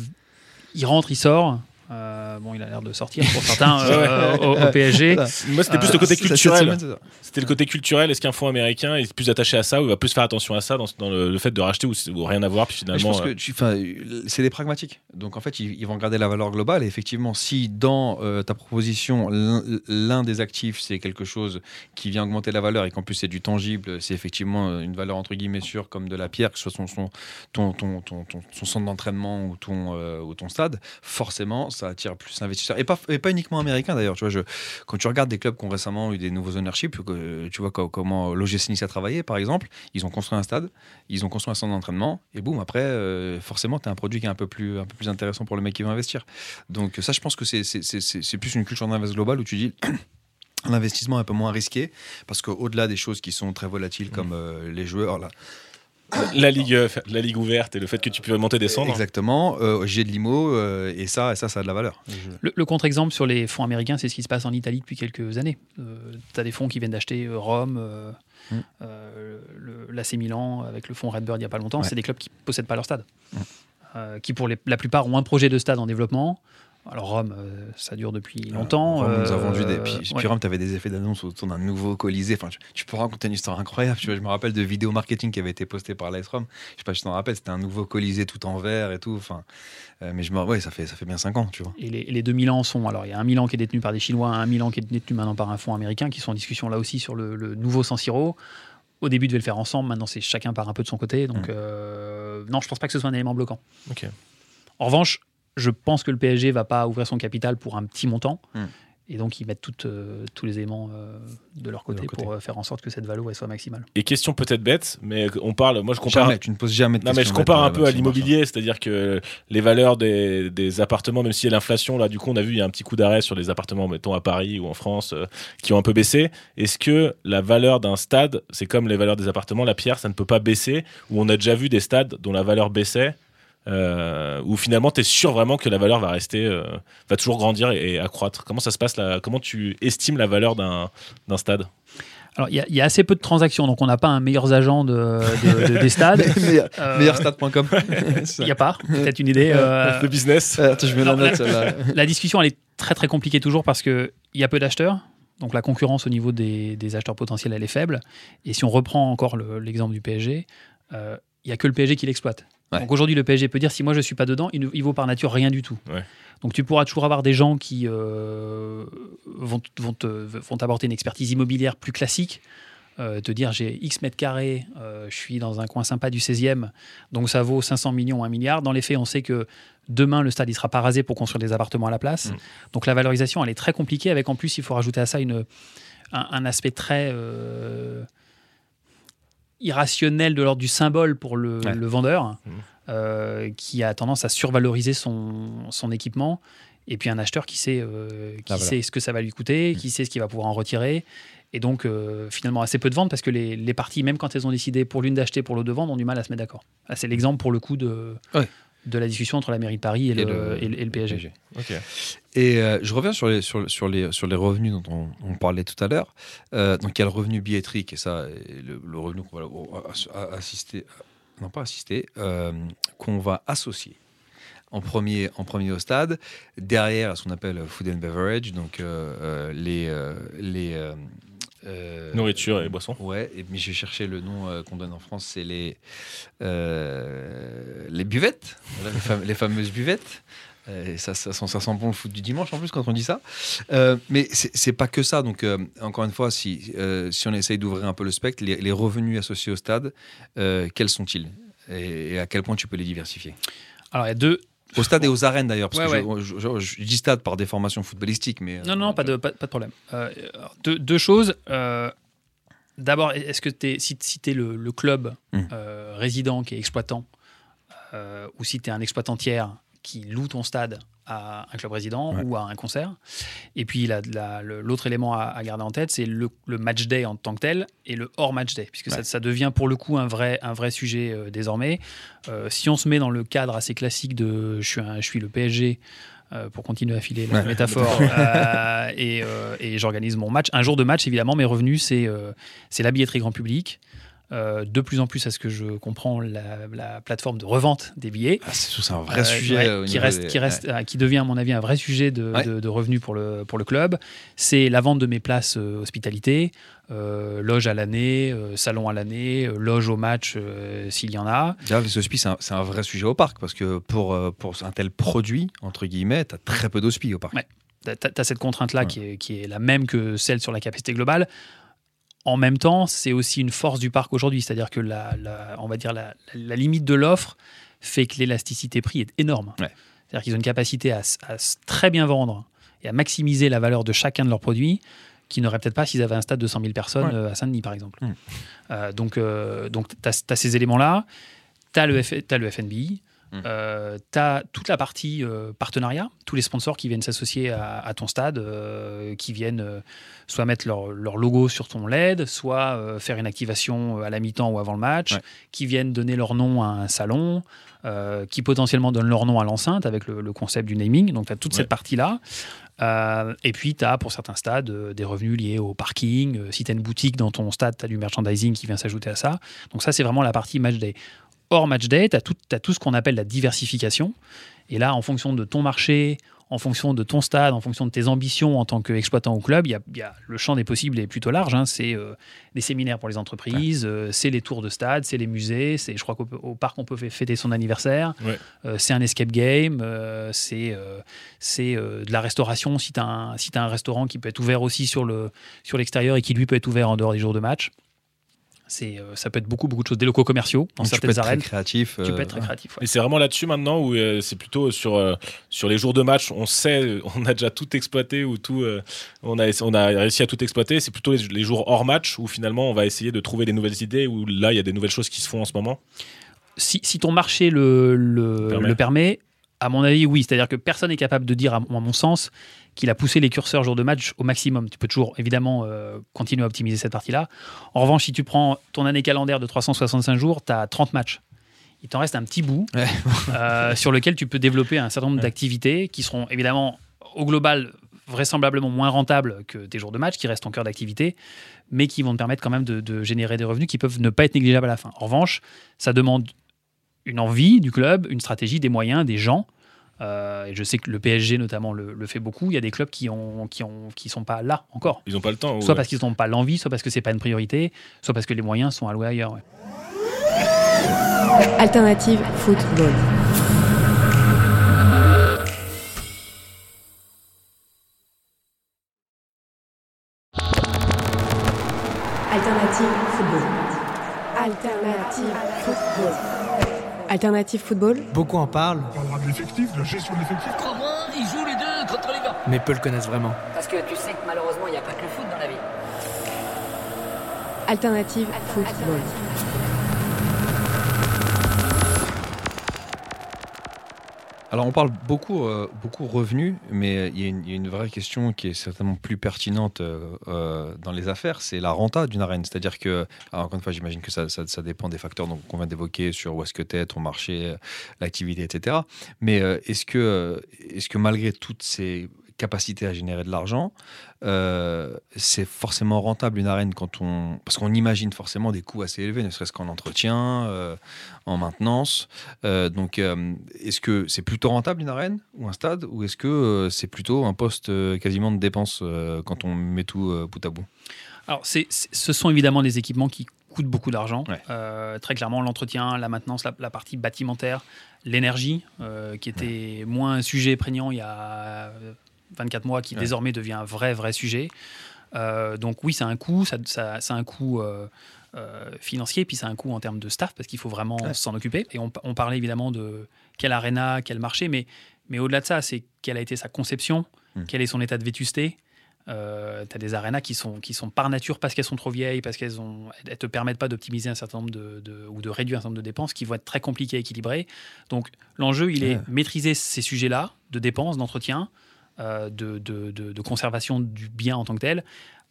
il rentre, il sort. Euh, bon, il a l'air de sortir pour certains euh, au, au PSG. Moi, c'était plus Euh, le côté c'est- culturel. C'était le côté culturel. Est-ce qu'un fonds américain est plus attaché à ça ou il va plus faire attention à ça dans, dans le, le fait de racheter ou, ou rien à voir puis Mais je finalement pense euh, que tu- c'est des pragmatiques. Donc en fait, ils, ils vont regarder la valeur globale. Et effectivement, si dans euh, ta proposition, l'un des actifs, c'est quelque chose qui vient augmenter la valeur et qu'en plus c'est du tangible, c'est effectivement une valeur entre guillemets sûre comme de la pierre, que ce soit son, son, ton, ton, ton, ton- son centre d'entraînement ou ton, euh, ou ton stade, forcément, ça attire plus d'investisseurs. Et pas, et pas uniquement américains d'ailleurs. Tu vois, je, quand tu regardes des clubs qui ont récemment eu des nouveaux ownerships, que, tu vois co- comment l'OGC Nice a travaillé par exemple, ils ont construit un stade, ils ont construit un centre d'entraînement, et boum, après, euh, forcément, tu as un produit qui est un peu, plus, un peu plus intéressant pour le mec qui veut investir. Donc ça, je pense que c'est- plus une culture d'invest globale où tu dis... L'investissement est un peu moins risqué parce qu'au-delà des choses qui sont très volatiles comme euh, les joueurs, là, la ligue, euh, la ligue ouverte et le fait que tu peux monter descendre. exactement, euh, j'ai de l'IMO euh, et ça, et ça, ça a de la valeur. Le, le contre-exemple sur les fonds américains, c'est ce qui se passe en Italie depuis quelques années. tu as des fonds qui viennent d'acheter euh, Rome, euh, Mm. euh, l'AC Milan avec le fonds Redbird il n'y a pas longtemps. Ouais. C'est des clubs qui ne possèdent pas leur stade. Mm. Euh, qui, pour les- la plupart, ont un projet de stade en développement. Alors, Rome, euh, ça dure depuis longtemps. Rome nous a euh, vendu des. Puis, puis ouais. Rome, tu avais des effets d'annonce autour d'un nouveau Colisée. Enfin, tu, tu peux raconter une histoire incroyable. Tu vois, je me rappelle de vidéos marketing qui avaient été postées par l'AS Rome. Je sais pas si tu t'en rappelles, c'était un nouveau Colisée tout en verre et tout. Enfin, euh, mais je me. Ouais, ça fait, ça fait bien 5 ans, tu vois. Et les, et les deux Milan sont. Alors, il y a un Milan qui est détenu par des Chinois, un Milan qui est détenu maintenant par un fonds américain, qui sont en discussion là aussi sur le, le nouveau San Siro. Au début, ils devaient le faire ensemble. Maintenant, c'est chacun part un peu de son côté. Donc, Mm. euh, non, je pense pas que ce soit un élément bloquant. Ok. En revanche, je pense que le PSG va pas ouvrir son capital pour un petit montant. Mm. Et donc, ils mettent euh, tous les éléments euh, de leur côté, leur côté. pour euh, faire en sorte que cette valeur elle soit maximale. Et question peut-être bête, mais on parle. Moi, je compare. Jamais, tu ne poses jamais de Non, mais je compare un bêtes, peu à l'immobilier, c'est-à-dire que les valeurs des, des appartements, même s'il y a l'inflation, là, du coup, on a vu, il y a un petit coup d'arrêt sur les appartements, mettons à Paris ou en France, euh, qui ont un peu baissé. Est-ce que la valeur d'un stade, c'est comme les valeurs des appartements, la pierre, ça ne peut pas baisser? Ou on a déjà vu des stades dont la valeur baissait euh, où finalement tu es sûr vraiment que la valeur va rester, euh, va toujours grandir et, et accroître. Comment ça se passe là Comment tu estimes la valeur d'un stade? Alors, il y, a- il y a assez peu de transactions, donc on n'a pas un meilleur agent de, de- de- des stades. Meilleur- Euh, Meilleurstade.com. Il n'y a pas, peut-être une idée. euh, Le business Attends, je mets la Non, note. La discussion, elle est très très compliquée toujours parce qu'il y a peu d'acheteurs. Donc la concurrence au niveau des, des acheteurs potentiels, elle est faible. Et si on reprend encore le- l'exemple du PSG, euh, il y a que le PSG qui l'exploite. Ouais. Donc aujourd'hui, le PSG peut dire si moi je suis pas dedans, il, ne- il vaut par nature rien du tout. Ouais. Donc tu pourras toujours avoir des gens qui euh, vont, vont, te- vont t'apporter une expertise immobilière plus classique. euh, te dire j'ai X mètres carrés, euh, je suis dans un coin sympa du 16e, donc ça vaut 500 millions, 1 milliard. Dans les faits, on sait que demain, le stade ne sera pas rasé pour construire des appartements à la place. Mm. Donc la valorisation, elle est très compliquée, avec en plus, il faut rajouter à ça une, un, un aspect très euh, irrationnel de l'ordre du symbole pour le, Ouais. le vendeur, Mm. euh, qui a tendance à survaloriser son, son équipement. Et puis un acheteur qui sait, euh, qui valeur. sait ce que ça va lui coûter, qui sait ce qu'il va pouvoir en retirer. Et donc, euh, finalement, assez peu de ventes parce que les, les parties, même quand elles ont décidé pour l'une d'acheter, pour l'autre de vendre, ont du mal à se mettre d'accord. Là, c'est l'exemple pour le coup de, Ouais. De la discussion entre la mairie de Paris et, le, et le- et le PSG. Et euh, je reviens sur les, sur, sur les, sur les revenus dont on, on parlait tout à l'heure. Euh, donc il y a le revenu billettrique, et ça, le, revenu qu'on va assister, non pas assister, euh, qu'on va associer. En premier, en premier au stade, derrière ce qu'on appelle food and beverage, donc euh, les, euh, les euh, Nourriture et boissons. Ouais, et, mais j'ai cherché le nom euh, qu'on donne en France, c'est les, euh, les buvettes, Voilà, les, fam- les fameuses buvettes. Et ça, ça, sent, ça sent bon le foot du dimanche en plus quand on dit ça. Euh, mais c'est c'est pas que ça. Donc, euh, encore une fois, si, euh, si on essaye d'ouvrir un peu le spectre, les, les revenus associés au stade, euh, quels sont-ils? Et, et à quel point tu peux les diversifier? Alors, il y a deux. Au stade et aux arènes d'ailleurs, parce Ouais, que je, je- je- je dis stade par des formations footballistiques, mais. euh, Non, non, pas de, pas, pas de problème. Euh, deux, deux choses. Euh, D'abord, est-ce que es, si, si tu es le, le club Mm. euh, résident qui est exploitant, ou si tu es un exploitant tiers qui loue ton stade à un club résident Ouais. ou à un concert. Et puis la- la- le- l'autre élément à, à garder en tête, c'est le, le match day en tant que tel et le hors match day, puisque ça, Ouais. ça devient pour le coup un vrai, un vrai sujet euh, désormais. Euh, si on se met dans le cadre assez classique de je suis, un- je suis le PSG, euh, pour continuer à filer la Ouais. métaphore, et, et j'organise mon match. Un jour de match, évidemment, mes revenus, c'est c'est la billetterie grand public. Euh, de plus en plus, à ce que je comprends, la, la plateforme de revente des billets. Ah, c'est un vrai Euh, sujet. ouais, au qui, reste, des- qui, reste, euh, qui devient, à mon avis, un vrai sujet de, Ouais. de- de revenus pour le, pour le club. C'est la vente de mes places euh, hospitalité, euh, loge à l'année, euh, salon à l'année, euh, loge au match euh, s'il y en a. D'ailleurs, les hospices, c'est un, vrai sujet au parc parce que pour, euh, pour un tel produit, entre guillemets, tu as très peu d'hospices au parc. Tu as, cette contrainte-là Ouais. qui, est, qui est la même que celle sur la capacité globale. En même temps, c'est aussi une force du parc aujourd'hui, c'est-à-dire que la, la- on va dire la, la limite de l'offre fait que l'élasticité prix est énorme. Ouais. C'est-à-dire qu'ils ont une capacité à, très bien vendre et à maximiser la valeur de chacun de leurs produits qu'ils n'auraient peut-être pas s'ils avaient un stade de 100 000 personnes Ouais. euh, à Saint-Denis, par exemple. Mm. Euh, donc, euh, donc tu as, ces éléments-là. Tu as, le F- t'as le FNBI. Mm. tu as toute la partie euh, partenariat, tous les sponsors qui viennent s'associer à, à ton stade, euh, qui viennent euh, soit mettre leur, leur logo sur ton LED, soit euh, faire une activation euh, à la mi-temps ou avant le match, Ouais. qui viennent donner leur nom à un salon, euh, qui potentiellement donnent leur nom à l'enceinte avec le, le concept du naming. Donc tu as toute Ouais. cette partie-là. Euh, et puis, tu as pour certains stades euh, des revenus liés au parking. Euh, si tu as une boutique dans ton stade, tu as du merchandising qui vient s'ajouter à ça. Donc, ça, c'est vraiment la partie match day. Hors match day, tu as, tout ce qu'on appelle la diversification. Et là, en fonction de ton marché, en fonction de ton stade, en fonction de tes ambitions en tant qu'exploitant au club, y a, y a- le champ des possibles est plutôt large. hein. C'est euh, des séminaires pour les entreprises, euh, c'est les tours de stade, c'est les musées, c'est, je crois qu'au au parc, on peut fê- fêter son anniversaire. Ouais. Euh, c'est un escape game, euh, c'est, euh, c'est euh, de la restauration si tu as, un, si un restaurant qui peut être ouvert aussi sur, le, sur l'extérieur et qui lui peut être ouvert en dehors des jours de match. C'est, euh, ça peut être beaucoup, beaucoup de choses. Des locaux commerciaux dans Donc, tu peux certaines être très arènes. créatif. Tu peux euh, être très créatif. ouais. Et c'est vraiment là-dessus maintenant où euh, c'est plutôt sur, euh, sur les jours de match, on sait, on a déjà tout exploité ou tout, euh, on, a, on a réussi à tout exploiter. C'est plutôt les, les jours hors match où finalement on va essayer de trouver des nouvelles idées, où là il y a des nouvelles choses qui se font en ce moment. si, si ton marché le, le, Permet. le permet, à mon avis, oui. C'est-à-dire que personne n'est capable de dire, à mon sens, qu'il a poussé les curseurs jour de match au maximum. Tu peux toujours, évidemment, euh, continuer à optimiser cette partie-là. En revanche, si tu prends ton année calendaire de 365 jours, tu as 30 matchs. Il t'en reste un petit bout Ouais. euh, sur lequel tu peux développer un certain nombre d'activités qui seront évidemment, au global, vraisemblablement moins rentables que tes jours de match, qui restent ton cœur d'activité, mais qui vont te permettre quand même de, de générer des revenus qui peuvent ne pas être négligeables à la fin. En revanche, ça demande une envie du club, une stratégie, des moyens, des gens. Euh, et je sais que le PSG notamment le, le fait beaucoup. Il y a des clubs qui ont qui ont qui sont pas là encore. Ils n'ont pas le temps. Soit parce qu'ils n'ont pas l'envie, soit parce que c'est pas une priorité, soit parce que les moyens sont alloués ailleurs. ouais. Alternative football. Alternative football. Alternative football. Alternative football. Beaucoup en parlent, On parlera de l'effectif, de la gestion de l'effectif. Comment ils jouent les deux contre les gars mais peu le connaissent vraiment. Parce que tu sais que malheureusement, il n'y a pas que le foot dans la vie. Alternative football. Alors on parle beaucoup, euh, beaucoup revenus, mais il y, a une- vraie question qui est certainement plus pertinente euh, euh, dans les affaires, c'est la renta d'une arène. C'est-à-dire que, encore une fois, j'imagine que ça, ça- dépend des facteurs qu'on vient d'évoquer sur où est-ce que tu es, ton marché, euh, l'activité, etc. Mais est-ce que, euh, est-ce que malgré toutes ces capacités à générer de l'argent, euh, c'est forcément rentable une arène quand on... Parce qu'on imagine forcément des coûts assez élevés, ne serait-ce qu'en entretien, euh, en maintenance. Euh, donc, est-ce que c'est plutôt rentable une arène ou un stade ou est-ce que c'est plutôt un poste quasiment de dépense quand on met tout bout à bout? Alors, c'est- c'est- ce sont évidemment des équipements qui coûtent beaucoup d'argent. Ouais. Euh, très clairement, l'entretien, la maintenance, la, la partie bâtimentaire, l'énergie, euh, qui était moins un sujet prégnant il y a 24 mois, qui Ouais. désormais devient un vrai, vrai sujet. Euh, donc oui, ça a un coût, ça, ça, ça a un coût euh, euh, financier, puis ça a un coût en termes de staff, parce qu'il faut vraiment Ouais. s'en occuper. Et on, on parlait évidemment de quel aréna, quel marché, mais, mais au-delà de ça, c'est quelle a été sa conception, Mm. quel est son état de vétusté. Tu as des arénas qui sont, qui sont par nature, parce qu'elles sont trop vieilles, parce qu'elles ont, elles te permettent pas d'optimiser un certain nombre de, de- ou de réduire un certain nombre de dépenses qui vont être très compliquées à équilibrer. Donc l'enjeu, il est Ouais. maîtriser ces sujets-là de dépenses, d'entretien, de, de- conservation du bien en tant que tel,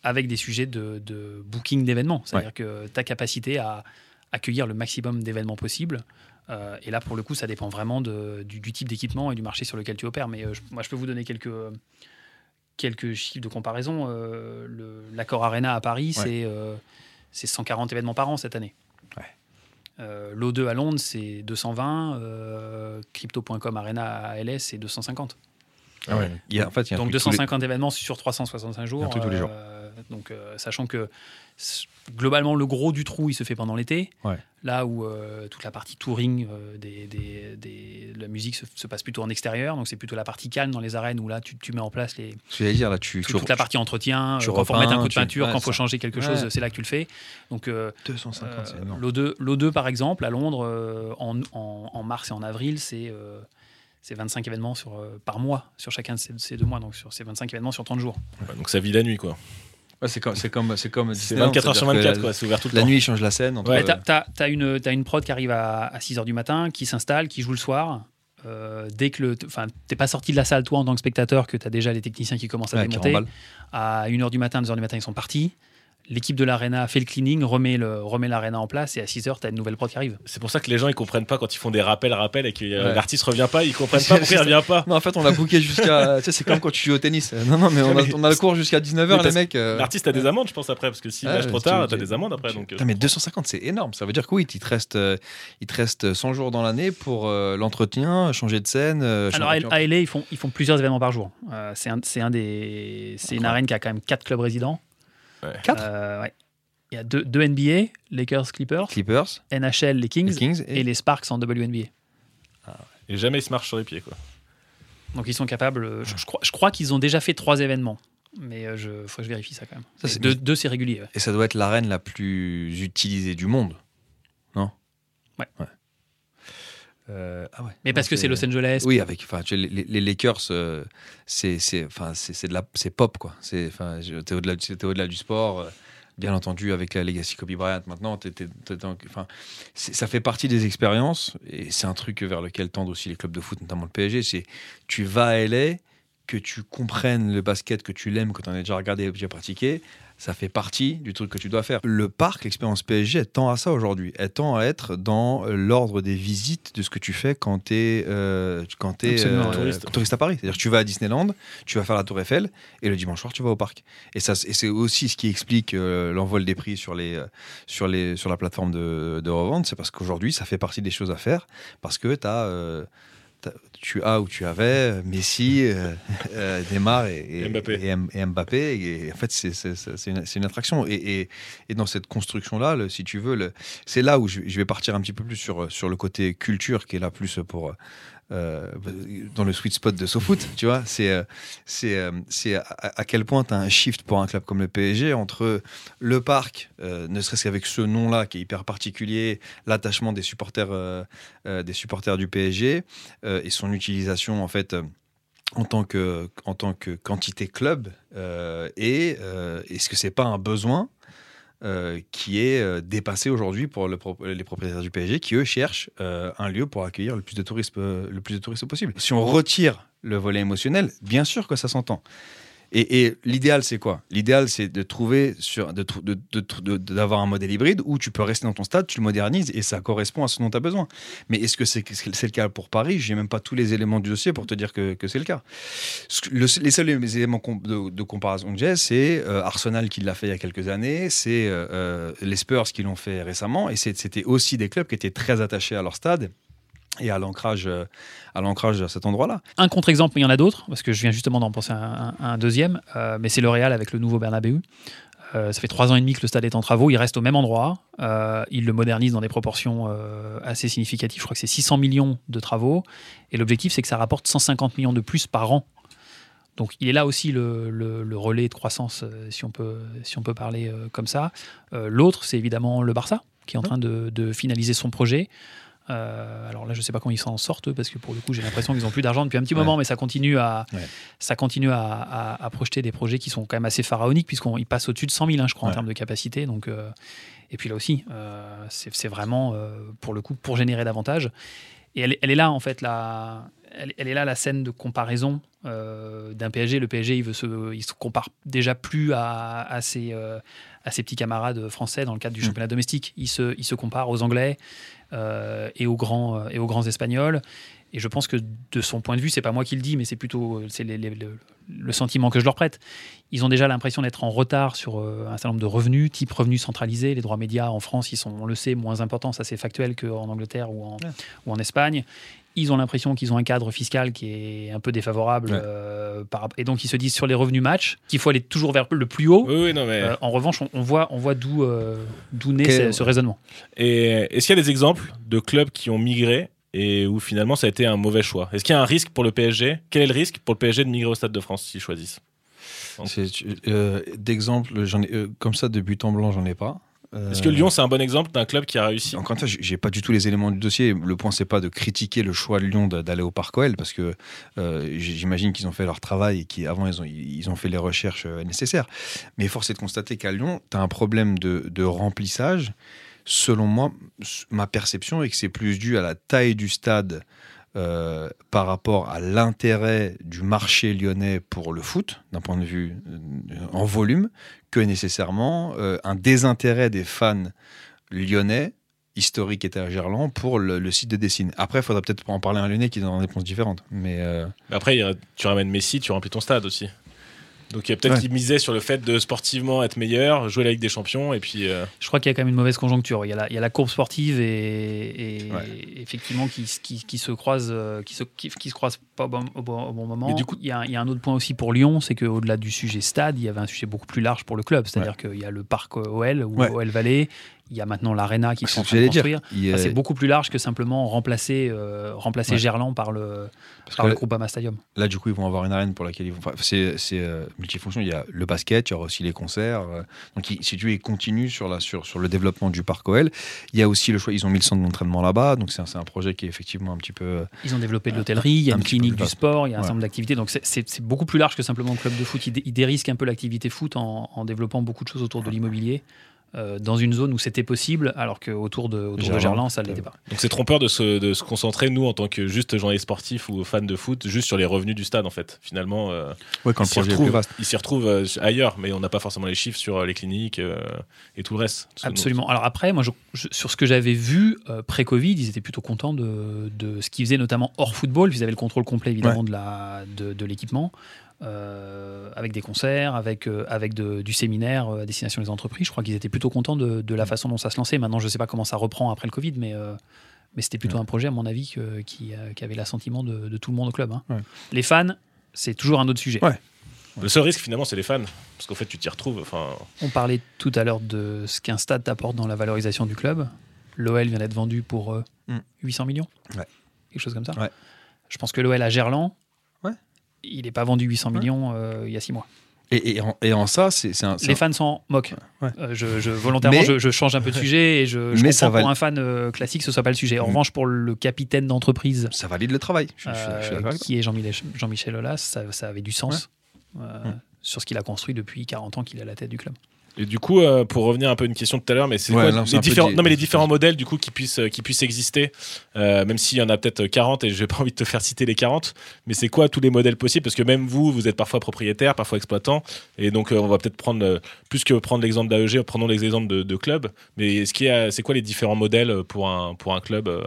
avec des sujets de, de booking d'événements. C'est-à-dire que ta capacité à accueillir le maximum d'événements possibles. euh, et là, pour le coup, ça dépend vraiment de- du, du type d'équipement et du marché sur lequel tu opères. Mais euh, je- moi, je peux vous donner quelques, quelques chiffres de comparaison. Euh, le- L'Accor Arena à Paris, Ouais. c'est euh, c'est 140 événements par an cette année. Ouais. Euh, L'O2 à Londres, c'est 220. euh, Crypto.com Arena à LS, c'est 250. Ah ouais. Il y a, en fait, il y a un Donc truc tous les- 250 événements sur 365 jours. Un truc tous les jours. euh, donc euh, sachant que globalement le gros du trou il se fait pendant l'été. Ouais. Là où euh, toute la partie touring euh, des, des- des- de la musique se, se passe plutôt en extérieur. Donc c'est plutôt la partie calme dans les arènes où là tu, tu mets en place les, j'allais dire, là, tu, tout- tu- toute la partie entretien. tu quand faut remettre un coup de tu- peinture, ouais, quand il faut changer quelque Ouais. chose, c'est là que tu le fais. Donc euh, 250, c'est euh, énorme. L'O2, l'O2, par exemple, à Londres, euh, en, en- en mars et en avril, c'est euh, c'est 25 événements sur, euh, par mois sur chacun de ces, ces deux mois. Donc sur ces 25 événements sur 30 jours. Ouais, donc ça vit la nuit, quoi. Ouais, c'est comme, c'est comme, c'est comme C'est Disneyland, 24 heures sur c'est-à-dire que 24, la- quoi. C'est ouvert tout le La temps. nuit, ils changent la scène. Entre, Ouais, T'as as, une, t'as une prod qui arrive à, 6 h du matin, qui s'installe, qui joue le soir. Euh, dès que le. Enfin, t'es pas sorti de la salle, toi, en tant que spectateur, que tu as déjà les techniciens qui commencent à Ouais, démonter. À 1h du matin, 2h du matin, ils sont partis. L'équipe de l'Arena fait le cleaning, remet le- remet l'Arena en place, et à 6h, tu as une nouvelle prod qui arrive. C'est pour ça que les gens ils comprennent pas quand ils font des rappels, rappels et que euh, Ouais. l'artiste revient pas, ils comprennent pas pourquoi il revient pas. Non, en fait, on l'a booké jusqu'à. tu sais, c'est comme quand tu joues au tennis. Non, non, mais on a, on a le cours jusqu'à 19h, Mais les mecs. euh, L'artiste a des amendes, je pense après, parce que s'il Ouais, lâche trop tard, tu- t'as des amendes après. Donc, euh, mais 250, c'est énorme. Ça veut dire que oui, il te reste, euh, il te reste 100 jours dans l'année pour euh, l'entretien, changer de scène. euh, Alors, à LA, ils font, ils font plusieurs événements par jour. Euh, c'est un, c'est un des, c'est une arène qui a quand même 4 clubs résidents. Ouais. Quatre Euh, ouais. Il y a deux, deux NBA, Lakers, Clippers, Clippers, NHL, les Kings, les Kings et, et les Sparks en WNBA. et jamais il se marche sur les pieds, quoi. Donc ils sont capables. euh, Je, je crois, je crois qu'ils ont déjà fait trois événements, mais euh, je faut que je vérifie ça quand même. Ça, deux, deux, c'est régulier. ouais. et ça doit être l'arène la plus utilisée du monde. Non? Ouais. Euh, ah ouais. Mais parce que c'est Los Angeles. Oui, avec enfin, les, les Lakers, euh, c'est c'est enfin c'est c'est de la c'est pop quoi. C'est enfin t'es au-delà du- t'es au-delà du sport. euh, Bien entendu, avec la legacy Kobe Bryant, maintenant, enfin, ça fait partie des expériences et c'est un truc vers lequel tendent aussi les clubs de foot, notamment le PSG. C'est tu vas à LA, que tu comprennes le basket, que tu l'aimes, que tu en as déjà regardé, déjà pratiqué, ça fait partie du truc que tu dois faire. Le parc, l'expérience PSG, elle tend à ça aujourd'hui. Elle tend à être dans euh, l'ordre des visites de ce que tu fais quand tu es, quand t'es, Absolument, euh, touriste. touriste à Paris. C'est-à-dire que tu vas à Disneyland, tu vas faire la Tour Eiffel, et le dimanche soir, tu vas au parc. Et, ça, et c'est aussi ce qui explique euh, l'envol des prix sur, les, euh, sur, les, sur la plateforme de, de revente. C'est parce qu'aujourd'hui, ça fait partie des choses à faire, parce que tu as tu as ou tu avais euh, Messi, euh, euh, Neymar et, Mbappé. et M- et Mbappé. Et en fait, c'est une, attraction. Et, dans cette construction-là, si tu veux, c'est là où je, je vais partir un petit peu plus sur, sur le côté culture, qui est là plus pour. Euh, dans le sweet spot de SoFoot, tu vois, c'est euh, c'est euh, à, à quel point tu as un shift pour un club comme le PSG entre le parc, ne serait-ce qu'avec ce nom-là qui est hyper particulier, l'attachement des supporters des supporters du PSG et son utilisation en fait en tant que en tant que quantité club et est-ce que c'est pas un besoin euh, qui est euh, dépassé aujourd'hui pour les propriétaires du PSG qui eux cherchent euh, un lieu pour accueillir le plus de touristes possible. Si on retire le volet émotionnel, bien sûr que ça s'entend. Et, l'idéal, c'est quoi? L'idéal, c'est de trouver sur, trou- de- d'avoir un modèle hybride où tu peux rester dans ton stade, tu le modernises et ça correspond à ce dont tu as besoin. Mais est-ce que c'est, le cas pour Paris? J'ai même pas tous les éléments du dossier pour te dire que, que c'est le cas. Les seuls éléments de, comparaison que j'ai, c'est euh, Arsenal qui l'a fait il y a quelques années, c'est euh, euh, les Spurs qui l'ont fait récemment, et c'était aussi des clubs qui étaient très attachés à leur stade et à l'ancrage, euh, à l'ancrage à cet endroit-là. Un contre-exemple, mais il y en a d'autres, parce que je viens justement d'en penser à un, à un deuxième, euh, mais c'est le Real avec le nouveau Bernabeu. Euh, ça fait trois ans et demi que le stade est en travaux, il reste au même endroit, euh, il le modernise dans des proportions euh, assez significatives, je crois que c'est 600 millions de travaux, et l'objectif c'est que ça rapporte 150 millions de plus par an. Donc il est là aussi le, le- le relais de croissance, si, on peut, si on peut parler euh, comme ça. Euh, L'autre, c'est évidemment le Barça, qui est en train de, de finaliser son projet. Euh, alors là, je ne sais pas comment ils s'en sortent, eux, parce que pour le coup, j'ai l'impression qu'ils ont plus d'argent depuis un petit Ouais. moment, mais ça continue à, Ouais. ça continue à, à- à projeter des projets qui sont quand même assez pharaoniques, puisqu'ils passent au-dessus de 100 000, hein, je crois, en termes de capacité. Donc, euh, et puis là aussi, euh, c'est vraiment, pour le coup, pour générer davantage. Et elle, elle est là, en fait, la, elle, elle est là la scène de comparaison euh, d'un PSG. Le PSG, il, veut se, il se compare déjà plus à, à ses, euh, à ses petits camarades français dans le cadre du Mm. championnat domestique. Il se, il se compare aux Anglais euh, et, aux grands, et aux grands Espagnols. Et je pense que de son point de vue, c'est pas moi qui le dis, mais c'est plutôt c'est les- les- le, le sentiment que je leur prête. Ils ont déjà l'impression d'être en retard sur un certain nombre de revenus, type revenus centralisés. Les droits médias en France, ils sont, on le sait, moins importants, ça c'est factuel qu'en Angleterre ou en, Ouais. ou en Espagne. Ils ont l'impression qu'ils ont un cadre fiscal qui est un peu défavorable. Ouais. euh, par, et donc ils se disent sur les revenus match qu'il faut aller toujours vers le plus haut. Oui, oui, non, mais. Euh, en revanche, on, on voit, on voit d'où euh, naît ce, ce raisonnement. Et est-ce qu'il y a des exemples de clubs qui ont migré et où finalement ça a été un mauvais choix? Est-ce qu'il y a un risque pour le PSG Quel est le risque pour le PSG de migrer au Stade de France s'ils choisissent? C'est, euh, d'exemple, j'en ai, euh, comme ça, de but en blanc, j'en ai pas. Euh, Est-ce que Lyon c'est un bon exemple d'un club qui a réussi Encore une fois, j'ai- pas du tout les éléments du dossier. Le point, c'est pas de critiquer le choix de Lyon d'aller au Parc OL, parce que euh, j'imagine qu'ils ont fait leur travail et qu'avant, ils ont, ils ont fait les recherches euh, nécessaires. Mais force est de constater qu'à Lyon, tu as un problème de, de remplissage. Selon moi, ma perception est que c'est plus dû à la taille du stade euh, par rapport à l'intérêt du marché lyonnais pour le foot, d'un point de vue euh, en volume, que nécessairement euh, un désintérêt des fans lyonnais historiques étaient à Gerland pour le, site de Dessine. Après, il faudra peut-être en parler à un lyonnais qui donne une réponse différente. Mais Après, tu ramènes Messi, tu remplis ton stade aussi. Donc il y a peut-être Ouais. qui misaient sur le fait de sportivement être meilleur, jouer la Ligue des Champions et puis. euh, Je crois qu'il y a quand même une mauvaise conjoncture. Il y a la, il y a la courbe sportive et, et- Ouais. et effectivement qui, qui, qui se croisent, euh, qui se, qui, qui se croisent pas au bon, au bon- au bon moment. Mais du coup- il y, a, il y a un autre point aussi pour Lyon, c'est qu'au-delà du sujet stade, il y avait un sujet beaucoup plus large pour le club. C'est-à-dire qu'il y a le parc OL ou Ouais. OL Valley. Il y a maintenant l'Arena qui c'est sont en train de construire. Il Enfin, c'est beaucoup plus large que simplement remplacer, euh, remplacer Ouais. Gerland par le, parce par que le Groupama Stadium. Là, du coup, ils vont avoir une arène pour laquelle ils vont. enfin, c'est c'est, euh, multifonction. Il y a le basket, il y aura aussi les concerts. euh, donc, ils- si tu sur, la, sur, sur le développement du parc OL. Il y a aussi le choix. Ils ont mis le centre d'entraînement là-bas. Donc, c'est un, un projet qui est effectivement un petit peu. Ils ont développé de l'hôtellerie, il y a un une clinique du sport, il y a un Ouais. nombre d'activités. Donc c'est- beaucoup plus large que simplement le club de foot. Ils, dé- ils dérisquent un peu l'activité foot en, en développant beaucoup de choses autour de l'immobilier. Euh, dans une zone où c'était possible, alors qu'autour de, autour de Gerland, Gerland, ça ne l'était pas. Donc c'est trompeur de se, de se concentrer, nous, en tant que juste journaliste sportif ou fan de foot, juste sur les revenus du stade, en fait. Finalement, euh, Ouais, quand ils le s'y retrouvent euh, ailleurs, mais on n'a pas forcément les chiffres sur euh, les cliniques euh, et tout le reste. Nous- Absolument. Alors après, moi, je- je- sur ce que j'avais vu euh, pré-Covid, ils étaient plutôt contents de, de ce qu'ils faisaient, notamment hors football. Ils avaient le contrôle complet, évidemment, de la- de, de l'équipement, euh, avec des concerts, avec, euh, avec de- du séminaire euh, à destination des entreprises. Je crois qu'ils étaient plutôt contents de, de la façon dont ça se lançait. Maintenant, je ne sais pas comment ça reprend après le Covid, mais, euh, Mais c'était plutôt Ouais. un projet, à mon avis, que- qui, euh, qui avait l'assentiment de, de tout le monde au club. hein. Ouais. Les fans, c'est toujours un autre sujet. Ouais. Le seul risque, finalement, c'est les fans. Parce qu'en fait, tu t'y retrouves. Enfin, On parlait tout à l'heure de ce qu'un stade t'apporte dans la valorisation du club. L'OL vient d'être vendu pour euh, Mm. 800 millions? Ouais. Quelque chose comme ça? Ouais. Je pense que l'OL à Gerland. Il n'est pas vendu 800 Ouais. millions euh, il y a six mois. Et, et en, et en ça, c'est un. Les fans s'en moquent. Ouais. Euh, je, je- volontairement, Mais- je, je change un peu de sujet et je, je Mais comprends ça va- pour un fan euh, classique, ce soit pas le sujet. En Mm. revanche, pour le capitaine d'entreprise, Ça valide le travail. Euh, qui est Jean-Michel Jean-Michel Aulas, ça, ça avait du sens euh, Mm. sur ce qu'il a construit depuis 40 ans qu'il est à la tête du club. Et du coup, euh, pour revenir un peu à une question de tout à l'heure, mais c'est Ouais, quoi les différents, di- non, mais les différents modèles du coup qui puissent, euh, qui puissent exister, euh, même s'il y en a peut-être 40 et j'ai pas envie de te faire citer les 40, mais c'est quoi tous les modèles possibles? Parce que même vous, vous êtes parfois propriétaire, parfois exploitant, et donc euh, on va peut-être prendre, euh, plus que prendre l'exemple d'AEG, prenons l'exemple de, de club, mais est-ce qu'il c'est quoi les différents modèles pour un, pour un club euh,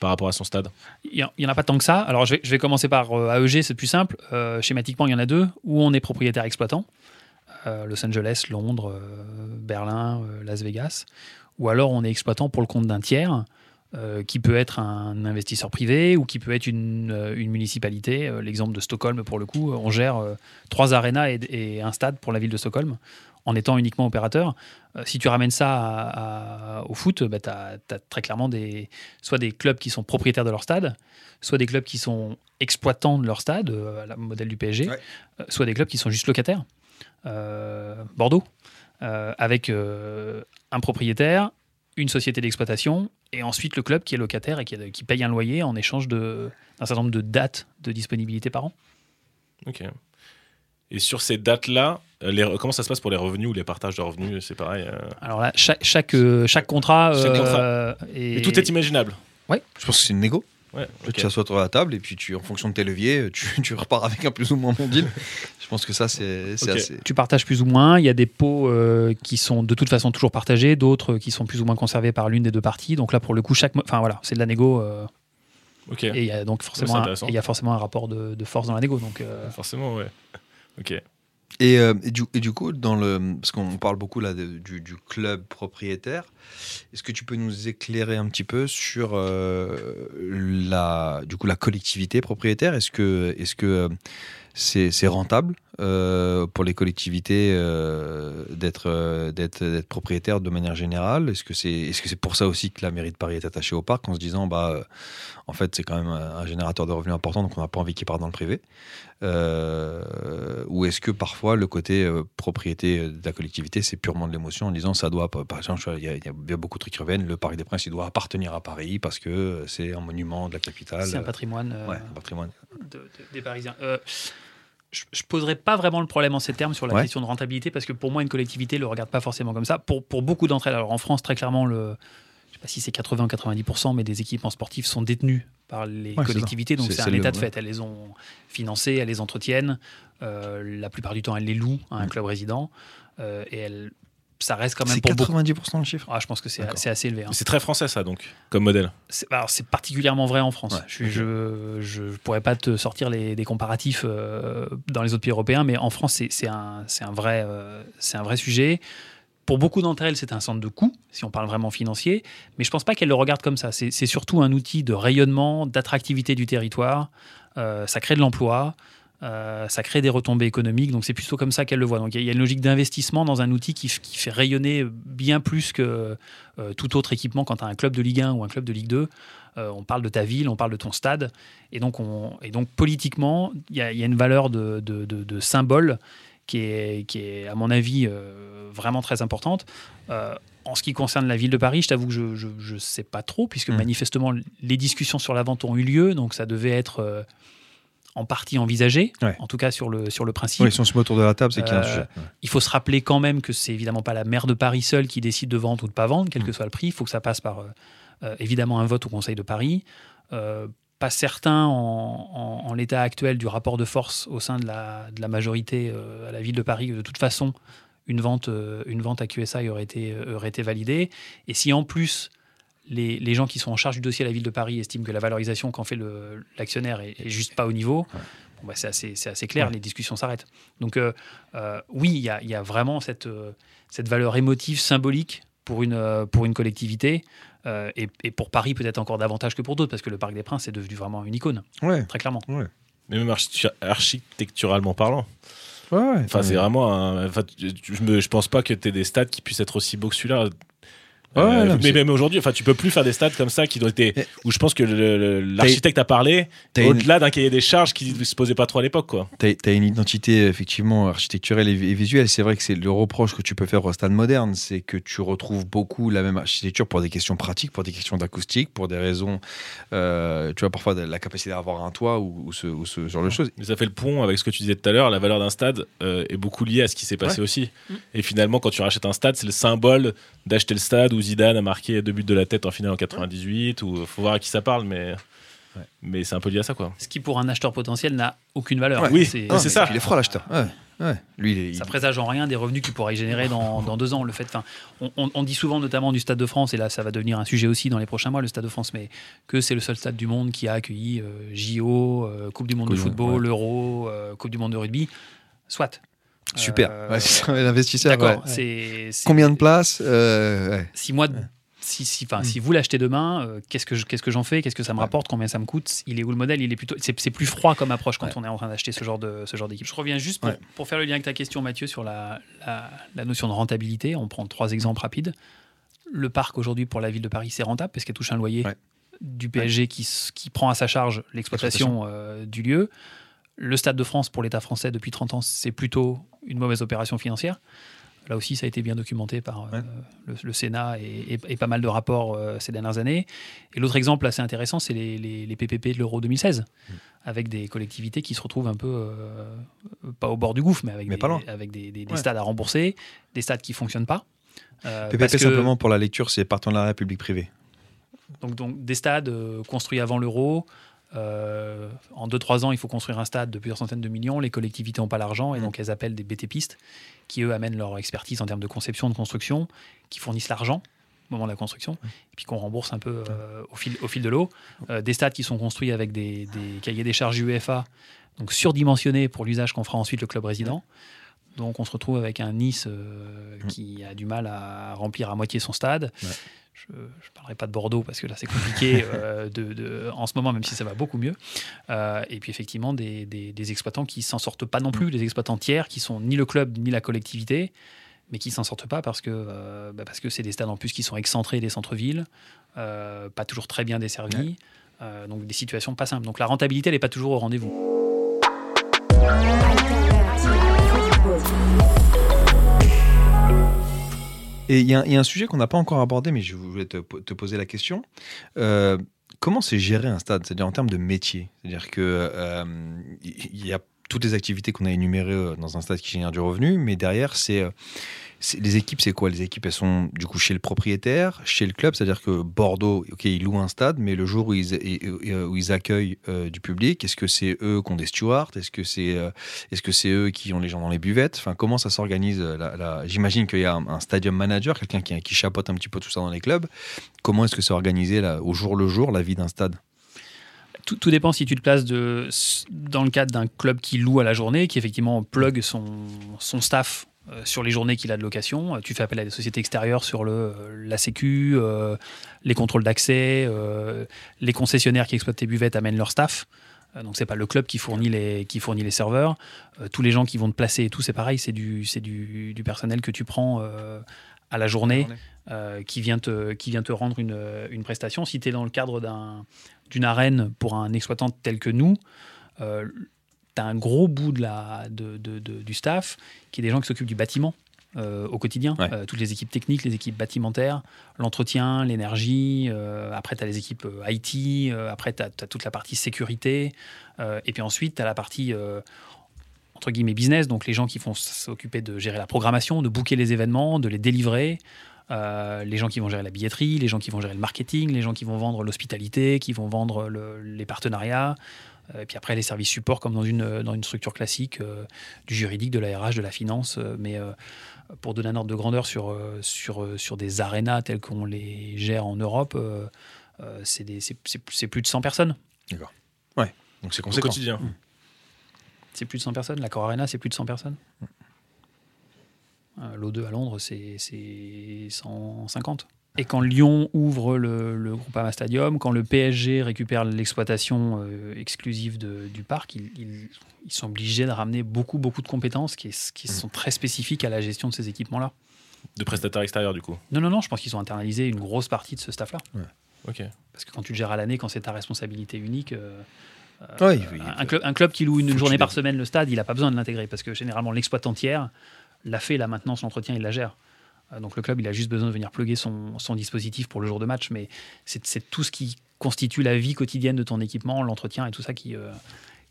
par rapport à son stade? Il n'y en a pas tant que ça. Alors, je vais, je vais commencer par euh, AEG, c'est plus simple. Euh, schématiquement, il y en a deux, où on est propriétaire exploitant. Euh, Los Angeles, Londres, euh, Berlin, euh, Las Vegas. Ou alors, on est exploitant pour le compte d'un tiers, euh, qui peut être un investisseur privé ou qui peut être une, euh, une municipalité. Euh, L'exemple de Stockholm, pour le coup, on gère trois arénas et, et un stade pour la ville de Stockholm en étant uniquement opérateur. Si tu ramènes ça à- à- au foot, bah, tu as, très clairement des, soit des clubs qui sont propriétaires de leur stade, soit des clubs qui sont exploitants de leur stade, à la modèle du PSG, Ouais. soit des clubs qui sont juste locataires. Euh, Bordeaux, euh, avec euh, un propriétaire, une société d'exploitation, et ensuite le club qui est locataire et qui, qui paye un loyer en échange d'un certain nombre de dates de disponibilité par an. Ok. Et sur ces dates-là, comment ça se passe pour les revenus ou les partages de revenus? C'est pareil. euh, Alors là, chaque, chaque, euh, chaque contrat, Chaque euh, est- Et tout est imaginable. Je pense que c'est une négo. Ouais, ok. Tu t'assois autour de la table et puis tu, en fonction de tes leviers, tu, tu repars avec un plus ou moins bon deal. Je pense que ça, c'est assez. tu partages plus ou moins. Il y a des pots euh, qui sont de toute façon toujours partagés, d'autres qui sont plus ou moins conservés par l'une des deux parties. Donc là, pour le coup, chaque, enfin voilà, c'est de la négo. euh, Ok. et il y a donc forcément, un, et il y a forcément un rapport de, de force dans la négo. Donc euh, Forcément, ouais. Ok. Et, euh, et du, coup, dans le, parce qu'on parle beaucoup là du, club propriétaire, est-ce que tu peux nous éclairer un petit peu sur euh, la, du coup, la collectivité propriétaire? Est-ce que, est-ce euh, c'est rentable? Euh, pour les collectivités euh, d'être, euh, d'être, d'être propriétaires de manière générale? Est-ce que c'est, est-ce que c'est pour ça aussi que la mairie de Paris est attachée au parc en se disant, bah, euh, en fait, c'est quand même un, générateur de revenus important, donc on n'a pas envie qu'il parte dans le privé? Euh, ou est-ce que parfois le côté propriété de la collectivité c'est purement de l'émotion en disant ça doit par exemple il y, a- il y a bien beaucoup de trucs qui reviennent le parc des Princes il doit appartenir à Paris parce que c'est un monument de la capitale. C'est un patrimoine ouais, un patrimoine. de- de- des Parisiens. Je ne poserai pas vraiment le problème en ces termes sur la Ouais. question de rentabilité parce que pour moi, une collectivité ne le regarde pas forcément comme ça. Pour, pour beaucoup d'entre elles, alors en France, très clairement, le, je sais pas si c'est 80 ou 90%, mais des équipements sportifs sont détenus par les Ouais, collectivités. Donc C'est- un le- état de fait. Elles les ont financées, elles les entretiennent. Euh, la plupart du temps, elles les louent à un club résident. Euh, et elles, ça reste quand même c'est pour beaucoup. 90% le chiffre Ah, je pense que c'est assez élevé. hein. C'est très français, ça, donc, comme modèle. C'est alors, c'est particulièrement vrai en France. Ouais, je, je pourrais pas te sortir les, des comparatifs euh, dans les autres pays européens, mais en France, c'est c'est un, c'est un, vrai, euh, c'est un vrai sujet. Pour beaucoup d'entre elles, c'est un centre de coût, si on parle vraiment financier, mais je pense pas qu'elles le regardent comme ça. C'est c'est surtout un outil de rayonnement, d'attractivité du territoire. Euh, ça crée de l'emploi, euh, ça crée des retombées économiques, donc c'est plutôt comme ça qu'elles le voient. Donc il y a- il y, a une logique d'investissement dans un outil qui, fait rayonner bien plus que euh, tout autre équipement quand tu as un club de Ligue 1 ou un club de Ligue 2. Euh, on parle de ta ville, on parle de ton stade. Et donc, on, et donc politiquement, il y, a il y a une valeur de, de- de- de symbole qui est, qui est, à mon avis, vraiment très importante. En ce qui concerne la ville de Paris, je t'avoue que je ne sais pas trop, puisque Mm. manifestement, les discussions sur la vente ont eu lieu, donc ça devait être en partie envisagé, Ouais. en tout cas sur le, sur le principe. Oui, si on se met autour de la table c'est qu'il y a un Euh, sujet Ouais. Il faut se rappeler quand même que c'est évidemment pas la maire de Paris seule qui décide de vendre ou de pas vendre, quel que soit le prix. Il faut que ça passe par euh, euh, évidemment un vote au Conseil de Paris. Pas certain en, en- en l'état actuel du rapport de force au sein de la, de la majorité euh, à la ville de Paris de toute façon une vente, euh, une vente à QSI aurait été, aurait été validée. Et si en plus les, les gens qui sont en charge du dossier à la ville de Paris estiment que la valorisation qu'en fait le- l'actionnaire est, est juste pas au niveau, bon bah c'est assez, clair, Ouais. les discussions s'arrêtent. Donc euh, euh, oui, il y a, il y a vraiment cette, euh, cette valeur émotive, symbolique pour une, euh, pour une collectivité. euh, et, et pour Paris, peut-être encore davantage que pour d'autres, parce que le Parc des Princes est devenu vraiment une icône, Ouais. très clairement. Mais même archi- architecturalement parlant. Ouais, ouais. Enfin, c'est vraiment un. Je, me, je pense pas que tu aies des stades qui puissent être aussi beaux que celui-là. Ouais, Euh, non, mais même aujourd'hui, enfin, tu peux plus faire des stades comme ça qui doivent être. Mais- Où je pense que l'architecte a parlé une- au-delà d'un cahier des charges qui se posait pas trop à l'époque, quoi. T'as as une identité effectivement architecturelle et, vi- et visuelle. C'est vrai que c'est le reproche que tu peux faire au stade moderne, c'est que tu retrouves beaucoup la même architecture pour des questions pratiques, pour des questions d'acoustique, pour des raisons, euh, tu vois, parfois de la capacité d'avoir un toit ou, ou ce, ou ce genre de choses. Mais ça fait le pont avec ce que tu disais tout à l'heure. La valeur d'un stade euh, est beaucoup liée à ce qui s'est passé aussi. Et finalement, quand tu rachètes un stade, c'est le symbole d'acheter le stade où Zidane a marqué deux buts de la tête en finale en 98. Ou faut voir à qui ça parle, mais mais c'est un peu lié à ça, quoi. Ce qui, pour un acheteur potentiel, n'a aucune valeur. Ouais. Oui, C'est- Ah, ça. Il est froid l'acheteur. Ouais. Ouais. Lui, il est- Ça présage en rien des revenus qu'il pourrait y générer dans, dans deux ans. Le fait, enfin, on, on- on dit souvent, notamment du Stade de France, et là ça va devenir un sujet aussi dans les prochains mois, le Stade de France, mais que c'est le seul stade du monde qui a accueilli euh, JO, euh, Coupe du Monde Coupe de football, ouais. l'Euro, euh, Coupe du Monde de rugby. Soit. Super. Euh, Ouais, c'est l'investisseur. D'accord. ouais. Combien de places Euh, ouais. Si moi, Ouais. si, si, enfin, Mm. si vous l'achetez demain, euh, qu'est-ce que je- qu'est-ce que j'en fais? Qu'est-ce que ça me rapporte? Combien ça me coûte? Il est où le modèle? Il est plutôt, c'est c'est plus froid comme approche quand Ouais. on est en train d'acheter ce genre de ce genre d'équipe. Je reviens juste pour, Ouais. pour faire le lien avec ta question, Mathieu, sur la, la, la notion de rentabilité. On prend trois exemples rapides. Le parc aujourd'hui pour la ville de Paris, c'est rentable parce qu'elle touche un loyer Ouais. du PSG qui, qui prend à sa charge l'exploitation euh, du lieu. Le Stade de France pour l'État français depuis 30 ans, c'est plutôt une mauvaise opération financière. Là aussi, ça a été bien documenté par euh, le, le Sénat et, et- et pas mal de rapports euh, ces dernières années. Et l'autre exemple assez intéressant, c'est les, les- les PPP de l'Euro 2016, Mm. avec des collectivités qui se retrouvent un peu, euh, pas au bord du gouffre, mais avec, Mais des, pas loin. avec des, des- des Ouais. stades à rembourser, des stades qui ne fonctionnent pas. PPP parce que- simplement pour la lecture, c'est partenariat public-privé. donc, donc des stades construits avant l'euro. Euh, en 2-3 ans, il faut construire un stade de plusieurs centaines de millions. Les collectivités n'ont pas l'argent et Mm. donc elles appellent des BTPistes qui, eux, amènent leur expertise en termes de conception, de construction, qui fournissent l'argent au moment de la construction et puis qu'on rembourse un peu euh, au, fil, au fil de l'eau. Euh, des stades qui sont construits avec des, des cahiers des charges UEFA, donc surdimensionnés pour l'usage qu'on fera ensuite le club résident. Donc on se retrouve avec un Nice Mm. qui a du mal à remplir à moitié son stade. Ouais. Je ne parlerai pas de Bordeaux parce que là c'est compliqué euh, de, de- en ce moment, même si ça va beaucoup mieux. Euh, et puis effectivement des, des- des exploitants qui s'en sortent pas non plus, des exploitants tiers qui sont ni le club ni la collectivité, mais qui s'en sortent pas parce que euh, bah, parce que c'est des stades en plus qui sont excentrés des centres-villes, pas toujours très bien desservis. donc des situations pas simples. Donc la rentabilité, elle n'est pas toujours au rendez-vous. Et il y, a un- sujet qu'on n'a pas encore abordé, mais je voulais te, poser la question. Euh, comment c'est gérer un stade C'est-à-dire en termes de métier? C'est-à-dire que euh, y a toutes les activités qu'on a énumérées euh, dans un stade qui génère du revenu, mais derrière, c'est euh, c'est- les équipes, c'est quoi? Les équipes, elles sont du coup chez le propriétaire, chez le club, c'est-à-dire que Bordeaux, ok, ils louent un stade, mais le jour où ils, et- où ils accueillent euh, du public, est-ce que c'est eux qui ont des stewards? Est-ce que c'est euh, que c'est eux qui ont les gens dans les buvettes? Enfin, comment ça s'organise euh, J'imagine qu'il y a un, stadium manager, quelqu'un qui, qui chapeaute un petit peu tout ça dans les clubs. Comment est-ce que c'est organisé au jour le jour, la vie d'un stade? Tout, tout dépend si tu te places dans le cadre d'un club qui loue à la journée, qui effectivement plug son, son staff euh, sur les journées qu'il a de location. Euh, Tu fais appel à des sociétés extérieures sur le, euh, la sécu, les contrôles d'accès, les concessionnaires qui exploitent tes buvettes amènent leur staff. Donc c'est pas le club qui fournit les, qui fournit les serveurs. Euh, tous les gens qui vont te placer et tout, c'est pareil, c'est du, c'est du, du personnel que tu prends euh, à la journée euh, qui, vient te, qui vient te rendre une, une prestation. Si tu es dans le cadre d'un- d'une arène pour un exploitant tel que nous, tu as un gros bout de la, de, de- de- du staff qui est des gens qui s'occupent du bâtiment. euh, au quotidien, Ouais. Euh, toutes les équipes techniques, les équipes bâtimentaires, l'entretien, l'énergie, euh, après tu as les équipes IT, après tu as, toute la partie sécurité, et puis ensuite tu as la partie entre guillemets business, donc les gens qui vont s'occuper de gérer la programmation, de booker les événements, de les délivrer, les gens qui vont gérer la billetterie, les gens qui vont gérer le marketing, les gens qui vont vendre l'hospitalité, qui vont vendre le- les partenariats, et puis après les services support comme dans une, dans une structure classique, euh, du juridique, de la RH, de la finance, euh, mais euh, pour donner un ordre de grandeur sur, euh, sur, euh, sur des arénas telles qu'on les gère en Europe, euh, euh, c'est des- c'est- c'est- c'est plus de 100 personnes. Donc c'est Au conséquent. quotidien. C'est plus de 100 personnes. La Core Arena, c'est plus de 100 personnes. Euh, Euh, L'O2 à Londres, c'est c'est 150. Et quand Lyon ouvre le, le Groupama Stadium, quand le PSG récupère l'exploitation euh, exclusive de- du parc, ils, ils- ils sont obligés de ramener beaucoup, beaucoup de compétences qui, qui sont très spécifiques à la gestion de ces équipements-là. De prestataires extérieurs, du coup. Non, non, non, je pense qu'ils ont internalisé une grosse partie de ce staff-là. Ok. Parce que quand tu le gères à l'année, quand c'est ta responsabilité unique, euh, Oui, oui. un, club, un club qui loue une journée par semaine le stade, il n'a pas besoin de l'intégrer parce que généralement l'exploitant tiers l'a fait, la maintenance, l'entretien, il la gère. Euh, Donc le club, il a juste besoin de venir plugger son, dispositif pour le jour de match, mais c'est tout ce qui constitue la vie quotidienne de ton équipement, l'entretien et tout ça qui, euh,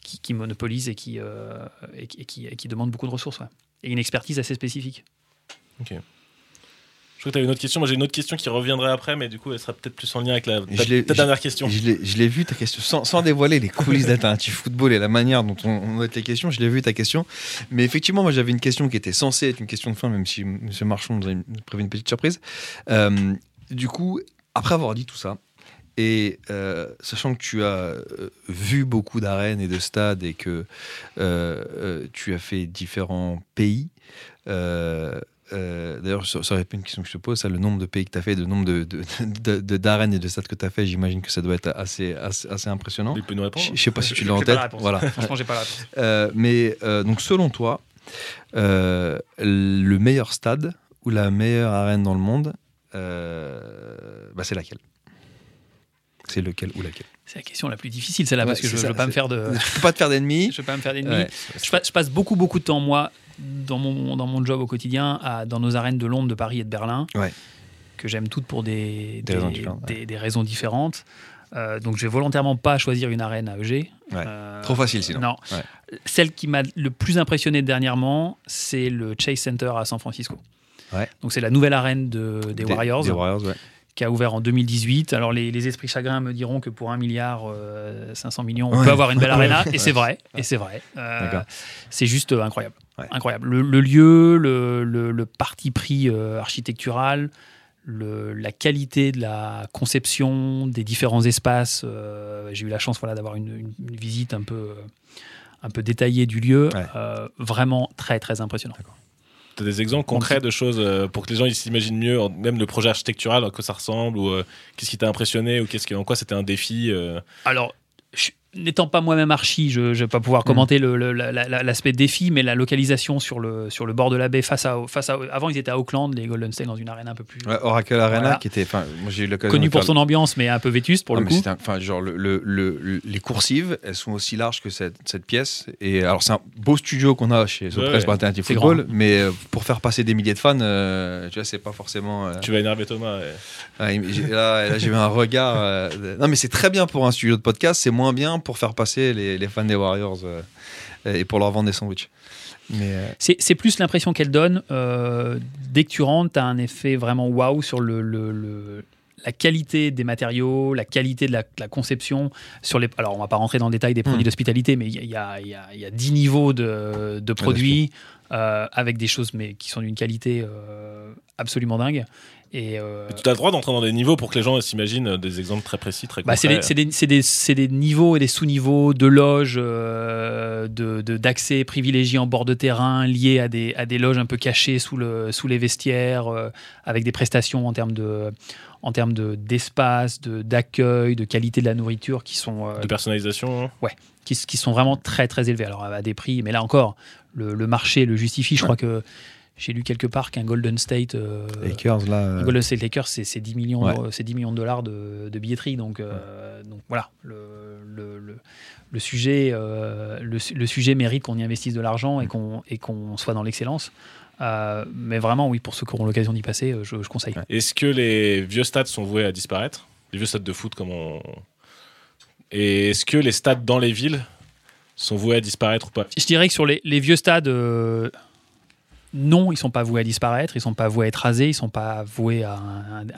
qui, monopolise et qui, euh, et, qui- et qui, demande beaucoup de ressources. Et une expertise assez spécifique. Je crois que tu avais une autre question. Moi, j'ai une autre question qui reviendrait après, mais du coup, elle sera peut-être plus en lien avec la, ta, dernière question. Je l'ai- vu ta question, sans, sans dévoiler les coulisses d'Alternative Football et la manière dont on, on note les questions, je l'ai vu ta question. Mais effectivement, moi j'avais une question qui était censée être une question de fin, même si M. Marchand nous a prévu une petite surprise. Euh, du coup, après avoir dit tout ça, et euh, sachant que tu as euh, vu beaucoup d'arènes et de stades et que euh, tu as fait différents pays, euh, D'ailleurs, ça, ça aurait été une question que je te pose, ça, le nombre de pays que tu as fait, le nombre de, de- de- de- d'arènes et de stades que tu as fait, j'imagine que ça doit être assez, assez, assez impressionnant. Il peut nous répondre. Je je sais pas si tu l'as en tête. Voilà. Franchement, j'ai pas la réponse. Euh, mais euh, donc, selon toi, le meilleur stade ou la meilleure arène dans le monde, bah, c'est laquelle? C'est lequel ou laquelle C'est la question la plus difficile, celle-là, Ouais, parce que je ne veux pas me faire de. Peux pas te faire d'ennemis. Je veux pas me faire d'ennemis. Ouais. Je, pa- je passe beaucoup, beaucoup de temps, moi, dans mon, dans mon job au quotidien, à, dans nos arènes de Londres, de Paris et de Berlin, Ouais. que j'aime toutes pour des, Des raisons différentes, des- des raisons différentes. Euh, donc, je vais volontairement pas choisir une arène à EG. Euh, Trop facile sinon. Non. Celle qui m'a le plus impressionné dernièrement, c'est le Chase Center à San Francisco. Ouais. Donc, c'est la nouvelle arène de, des, Warriors Des Warriors, ouais. Qui a ouvert en 2018. Alors les, les esprits chagrins me diront que pour 1 milliard euh, 500 millions, on Ouais. peut avoir une belle arena, et c'est vrai, et c'est vrai. Euh, c'est juste euh, incroyable. Incroyable. Le, le lieu, le, le- le parti pris euh, architectural, le- la qualité de la conception des différents espaces. euh, J'ai eu la chance voilà, d'avoir une, une- une visite un peu, euh, un peu détaillée du lieu. Ouais. Euh, vraiment très très impressionnant. Tu as des exemples concrets de choses euh, pour que les gens ils s'imaginent mieux, même le projet architectural, à quoi ça ressemble, ou euh, qu'est-ce qui t'a impressionné, ou qu'est-ce qui, en quoi c'était un défi euh, Alors, n'étant pas moi-même archi, je ne vais pas pouvoir commenter le- le- la- la- l'aspect défi, mais la localisation sur le, sur le bord de la baie face à, face à. Avant, ils étaient à Auckland, les Golden State, dans une arène un peu plus. Ouais, Oracle Arena, qui était. Moi eu de pour faire- son ambiance, mais un peu vétuste pour Ah, le mais coup. Enfin, genre, le, le- le- le- les coursives, elles sont aussi larges que cette, cette pièce. Et alors, c'est un beau studio qu'on a chez The Ouais, Press ouais. Football, grand. mais euh, pour faire passer des milliers de fans, euh, tu vois, c'est pas forcément. euh, Tu vas énerver Thomas. ouais. ah, là, là, j'ai eu un regard. euh, Non, mais c'est très bien pour un studio de podcast, c'est moins bien pour faire passer les, les fans des Warriors euh, et pour leur vendre des sandwichs. Mais euh, C'est plus l'impression qu'elle donne. euh, dès que tu rentres, tu as un effet vraiment waouh sur le, le- le- la qualité des matériaux, la qualité de la, la conception. Sur les, alors, on va pas rentrer dans le détail des produits Hmm. d'hospitalité, mais il y a, y a- y a- y a 10 niveaux de, de produits euh, avec des choses mais qui sont d'une qualité euh, absolument dingue. Et, euh, tu as le droit d'entrer dans des niveaux pour que les gens s'imaginent des exemples très précis, très bah, c'est concrets. des, niveaux et des sous-niveaux de loges, euh, de- de- d'accès privilégiés en bord de terrain, liés à des, à loges un peu cachées sous, le, sous les vestiaires, avec des prestations en termes de en termes de- d'espace, de, d'accueil, de qualité de la nourriture qui sont, euh, de personnalisation. hein. qui, qui sont vraiment très très élevés. Alors à des prix, mais là encore, le, le marché le justifie. Je crois que j'ai lu quelque part qu'un Golden State euh, Lakers, là. euh, Golden State Lakers, c'est c'est 10 millions, Ouais. de, c'est 10 millions de dollars de, de billetterie. Donc, euh, donc voilà, le, le, le- le sujet, euh, le, su- le sujet mérite qu'on y investisse de l'argent et qu'on et qu'on soit dans l'excellence. Euh, mais vraiment, oui, pour ceux qui auront l'occasion d'y passer, je, je conseille. Est-ce que les vieux stades sont voués à disparaître? Les vieux stades de foot, comme on. Et est-ce que les stades dans les villes sont voués à disparaître ou pas Je dirais que sur les, les vieux stades, euh, non, ils sont pas voués à disparaître, ils sont pas voués à être rasés, ils sont pas voués à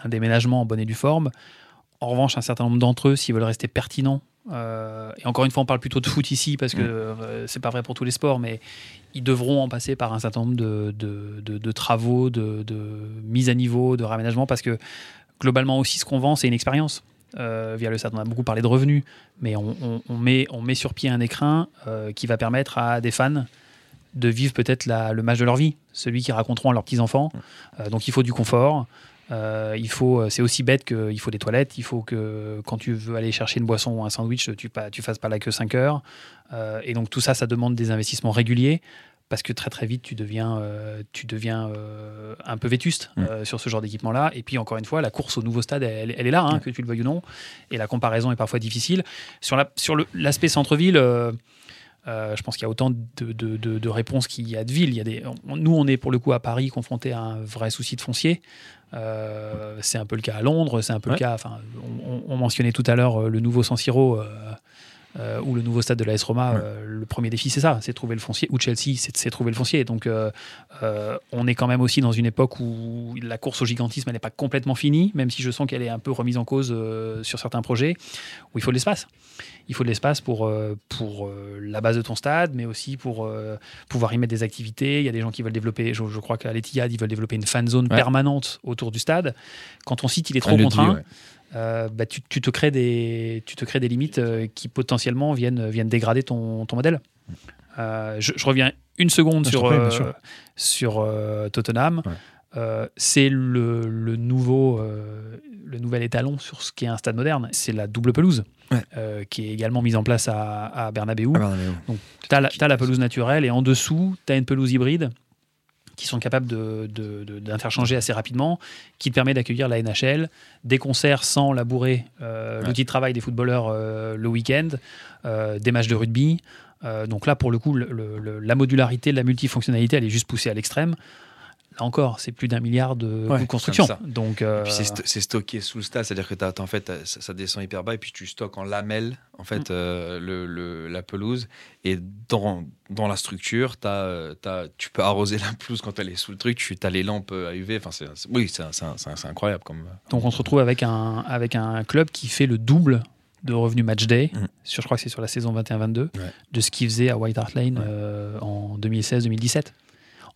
un, déménagement en bonne et due forme. En revanche, un certain nombre d'entre eux, s'ils veulent rester pertinents, euh, et encore une fois, on parle plutôt de foot ici parce que Mm. euh, c'est pas vrai pour tous les sports, mais ils devront en passer par un certain nombre de, de- de- de travaux, de, de mise à niveau, de raménagement, parce que globalement aussi, ce qu'on vend, c'est une expérience. Euh, via le stade, on a beaucoup parlé de revenus, mais on, on- on met, on met sur pied un écrin euh, qui va permettre à des fans de vivre peut-être le match de leur vie, celui qu'ils raconteront à leurs petits-enfants. Euh, donc il faut du confort. Il faut, c'est aussi bête qu'il faut des toilettes. Il faut que quand tu veux aller chercher une boisson ou un sandwich, tu ne tu fasses pas la queue 5 heures. Et donc tout ça, ça demande des investissements réguliers parce que très très vite tu deviens, euh, tu deviens euh, un peu vétuste Mm. euh, sur ce genre d'équipement-là. Et puis encore une fois, la course au nouveau stade, elle, elle est là, hein, que tu le veuilles ou non. Et la comparaison est parfois difficile. Sur la- sur le- l'aspect centre-ville, je pense qu'il y a autant de, de- de- de réponses qu'il y a de villes. Il y a des, on- nous, on est pour le coup à Paris confronté à un vrai souci de foncier. C'est un peu le cas à Londres, c'est un peu Ouais. le cas. Enfin, on, on- on mentionnait tout à l'heure le nouveau San Siro. Euh, ou le nouveau stade de l'AS Roma, Ouais. euh, le premier défi, c'est ça, c'est trouver le foncier. Ou Chelsea, c'est trouver le foncier. Donc, euh, euh, on est quand même aussi dans une époque où la course au gigantisme, elle n'est pas complètement finie, même si je sens qu'elle est un peu remise en cause sur certains projets, où il faut de l'espace. Il faut de l'espace pour, pour la base de ton stade, mais aussi pour pouvoir y mettre des activités. Il y a des gens qui veulent développer, je, je crois qu'à l'Etihad, ils veulent développer une fan zone Ouais. permanente autour du stade. Quand ton site il est trop dit, contraint, ouais. Euh, bah, tu, tu te crées des, tu te crées des limites euh, qui potentiellement viennent, viennent dégrader ton, ton modèle. Euh, je, je reviens une seconde sur, prie, euh, sur euh, Tottenham. Ouais. Euh, c'est le, le nouveau, euh, le nouvel étalon sur ce qu'est un stade moderne. C'est la double pelouse, Ouais. euh, qui est également mise en place à, à Bernabeu. Ah, Bernabéu. Tu as, la pelouse naturelle et en dessous, tu as une pelouse hybride qui sont capables de- de- de- d'interchanger assez rapidement, qui te permet d'accueillir la NHL, des concerts sans labourer euh, Ouais. l'outil de travail des footballeurs euh, le week-end, euh, des matchs de rugby. Donc là, pour le coup, le- le- la modularité, la multifonctionnalité, elle est juste poussée à l'extrême. Là encore, c'est plus d'un milliard de Ouais, construction. Donc, euh, c'est sto- c'est stocké sous le stade, c'est-à-dire que en fait, ça, ça descend hyper bas et puis tu stockes en lamelles en Mm. fait euh, le, le- la pelouse et dans, dans la structure, t'as, euh, t'as- tu peux arroser la pelouse quand elle est sous le truc, tu as les lampes à UV, enfin c'est, oui c'est, incroyable comme. Donc on se retrouve avec un, avec un club qui fait le double de revenus match day, sur, je crois que c'est sur la saison 21-22, Ouais. de ce qu'il faisait à White Hart Lane Ouais. euh, en 2016-2017.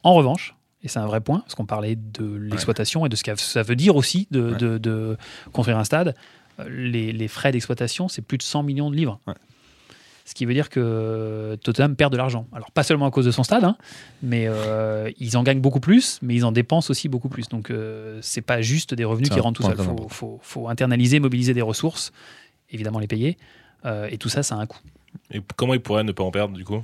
En revanche, et c'est un vrai point, parce qu'on parlait de l'exploitation et de ce que ça veut dire aussi de, Ouais. de- de construire un stade, euh, les, les frais d'exploitation, c'est plus de 100 millions de livres. Ouais. Ce qui veut dire que Tottenham perd de l'argent. Alors, pas seulement à cause de son stade, hein, mais euh, ils en gagnent beaucoup plus, mais ils en dépensent aussi beaucoup plus. Donc, euh, c'est pas juste des revenus qui rentrent tout seuls. Il faut, important. faut- faut internaliser, mobiliser des ressources, évidemment les payer. euh, et tout ça, ça a un coût. Et comment il pourrait ne pas en perdre du coup?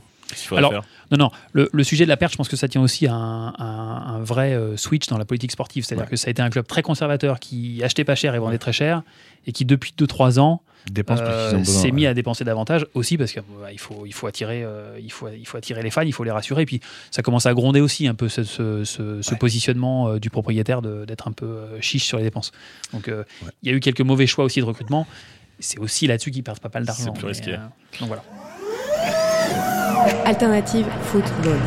Alors, faire Non, non, le, le sujet de la perte, je pense que ça tient aussi à un, vrai euh, switch dans la politique sportive. C'est-à-dire Ouais. que ça a été un club très conservateur qui achetait pas cher et vendait très cher, et qui depuis 2-3 ans euh, s'est mis ouais. à dépenser davantage aussi parce qu'il faut, il faut, attirer, euh, il, faut, il faut attirer les fans, il faut les rassurer. Et puis ça commence à gronder aussi un peu ce, ce- ce- ce Ouais. positionnement euh, du propriétaire d'être un peu chiche sur les dépenses. Donc il y a eu quelques mauvais choix aussi de recrutement. C'est aussi là-dessus qu'ils perdent pas mal d'argent. C'est plus risqué. donc voilà. Alternative football.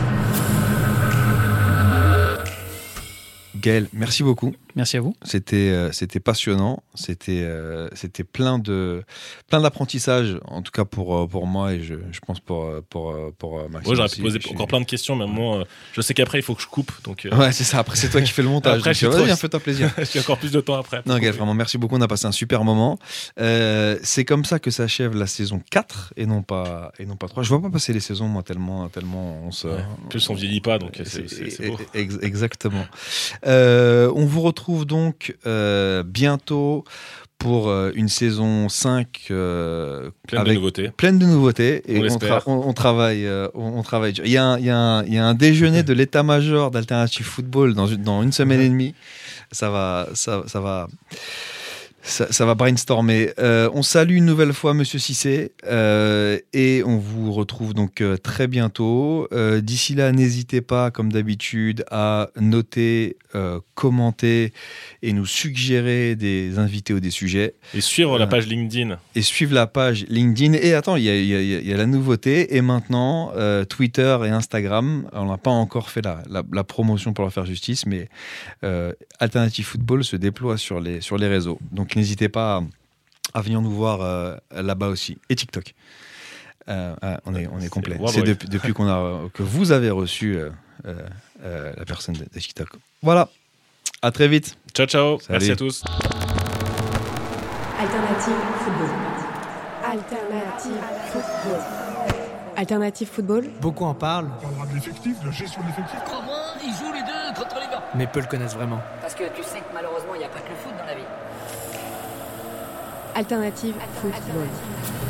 Gaël, merci beaucoup. Merci à vous. C'était euh, c'était passionnant, c'était euh, c'était plein de plein d'apprentissage en tout cas pour euh, pour moi et je, je pense pour pour pour Maxime. Moi j'aurais pu poser Je- encore plein de questions, mais moi je sais qu'après il faut que je coupe, donc euh, Ouais, c'est ça. Après c'est toi qui fais le montage. Après, donc, je trop- fais-toi plaisir. j'ai encore plus de temps après. Non, Gaël, vraiment, merci beaucoup. On a passé un super moment. Euh, c'est comme ça que s'achève la saison 4 et non pas, et non pas 3. Je vois pas passer les saisons, moi, tellement, tellement on se. Ouais. En plus on vieillit pas, donc c'est beau. Ex- Exactement. Euh, on vous retrouve donc euh, bientôt pour euh, une saison 5 euh, Plein de nouveautés. pleine de nouveautés et on, l'espère. tra- on- on travaille euh, on, travaille il y a un, il y a un- il y a un déjeuner de l'état-major d'Alternative Football dans une, dans une semaine et demie ça va ça, ça va ça, ça va brainstormer. Euh, on salue une nouvelle fois Monsieur Cissé euh, et on vous retrouve donc euh, très bientôt. D'ici là, n'hésitez pas, comme d'habitude, à noter, commenter et nous suggérer des invités ou des sujets Et suivre la page LinkedIn. et suivre la page LinkedIn. Et attends, il y a, y y la nouveauté. Et maintenant, Twitter et Instagram. On n'a pas encore fait la, la- la promotion pour leur faire justice, mais Alternative Football se déploie sur les, sur les réseaux. Donc n'hésitez pas à, venir nous voir euh, là-bas aussi. Et TikTok. Euh, ah, on est, on est complet. C'est depuis, depuis qu'on a, que vous avez reçu euh, la personne de, de TikTok. Voilà. À très vite. Ciao ciao, Salut. merci à tous. Alternative football. Alternative football. Alternative football Beaucoup en parlent. On parlera de l'effectif, de la gestion de l'effectif. Crois-moi, ils jouent les deux contre Liverpool. Mais peu le connaissent vraiment. Parce que tu sais que malheureusement, il n'y a pas que le foot dans la vie. Alternative football.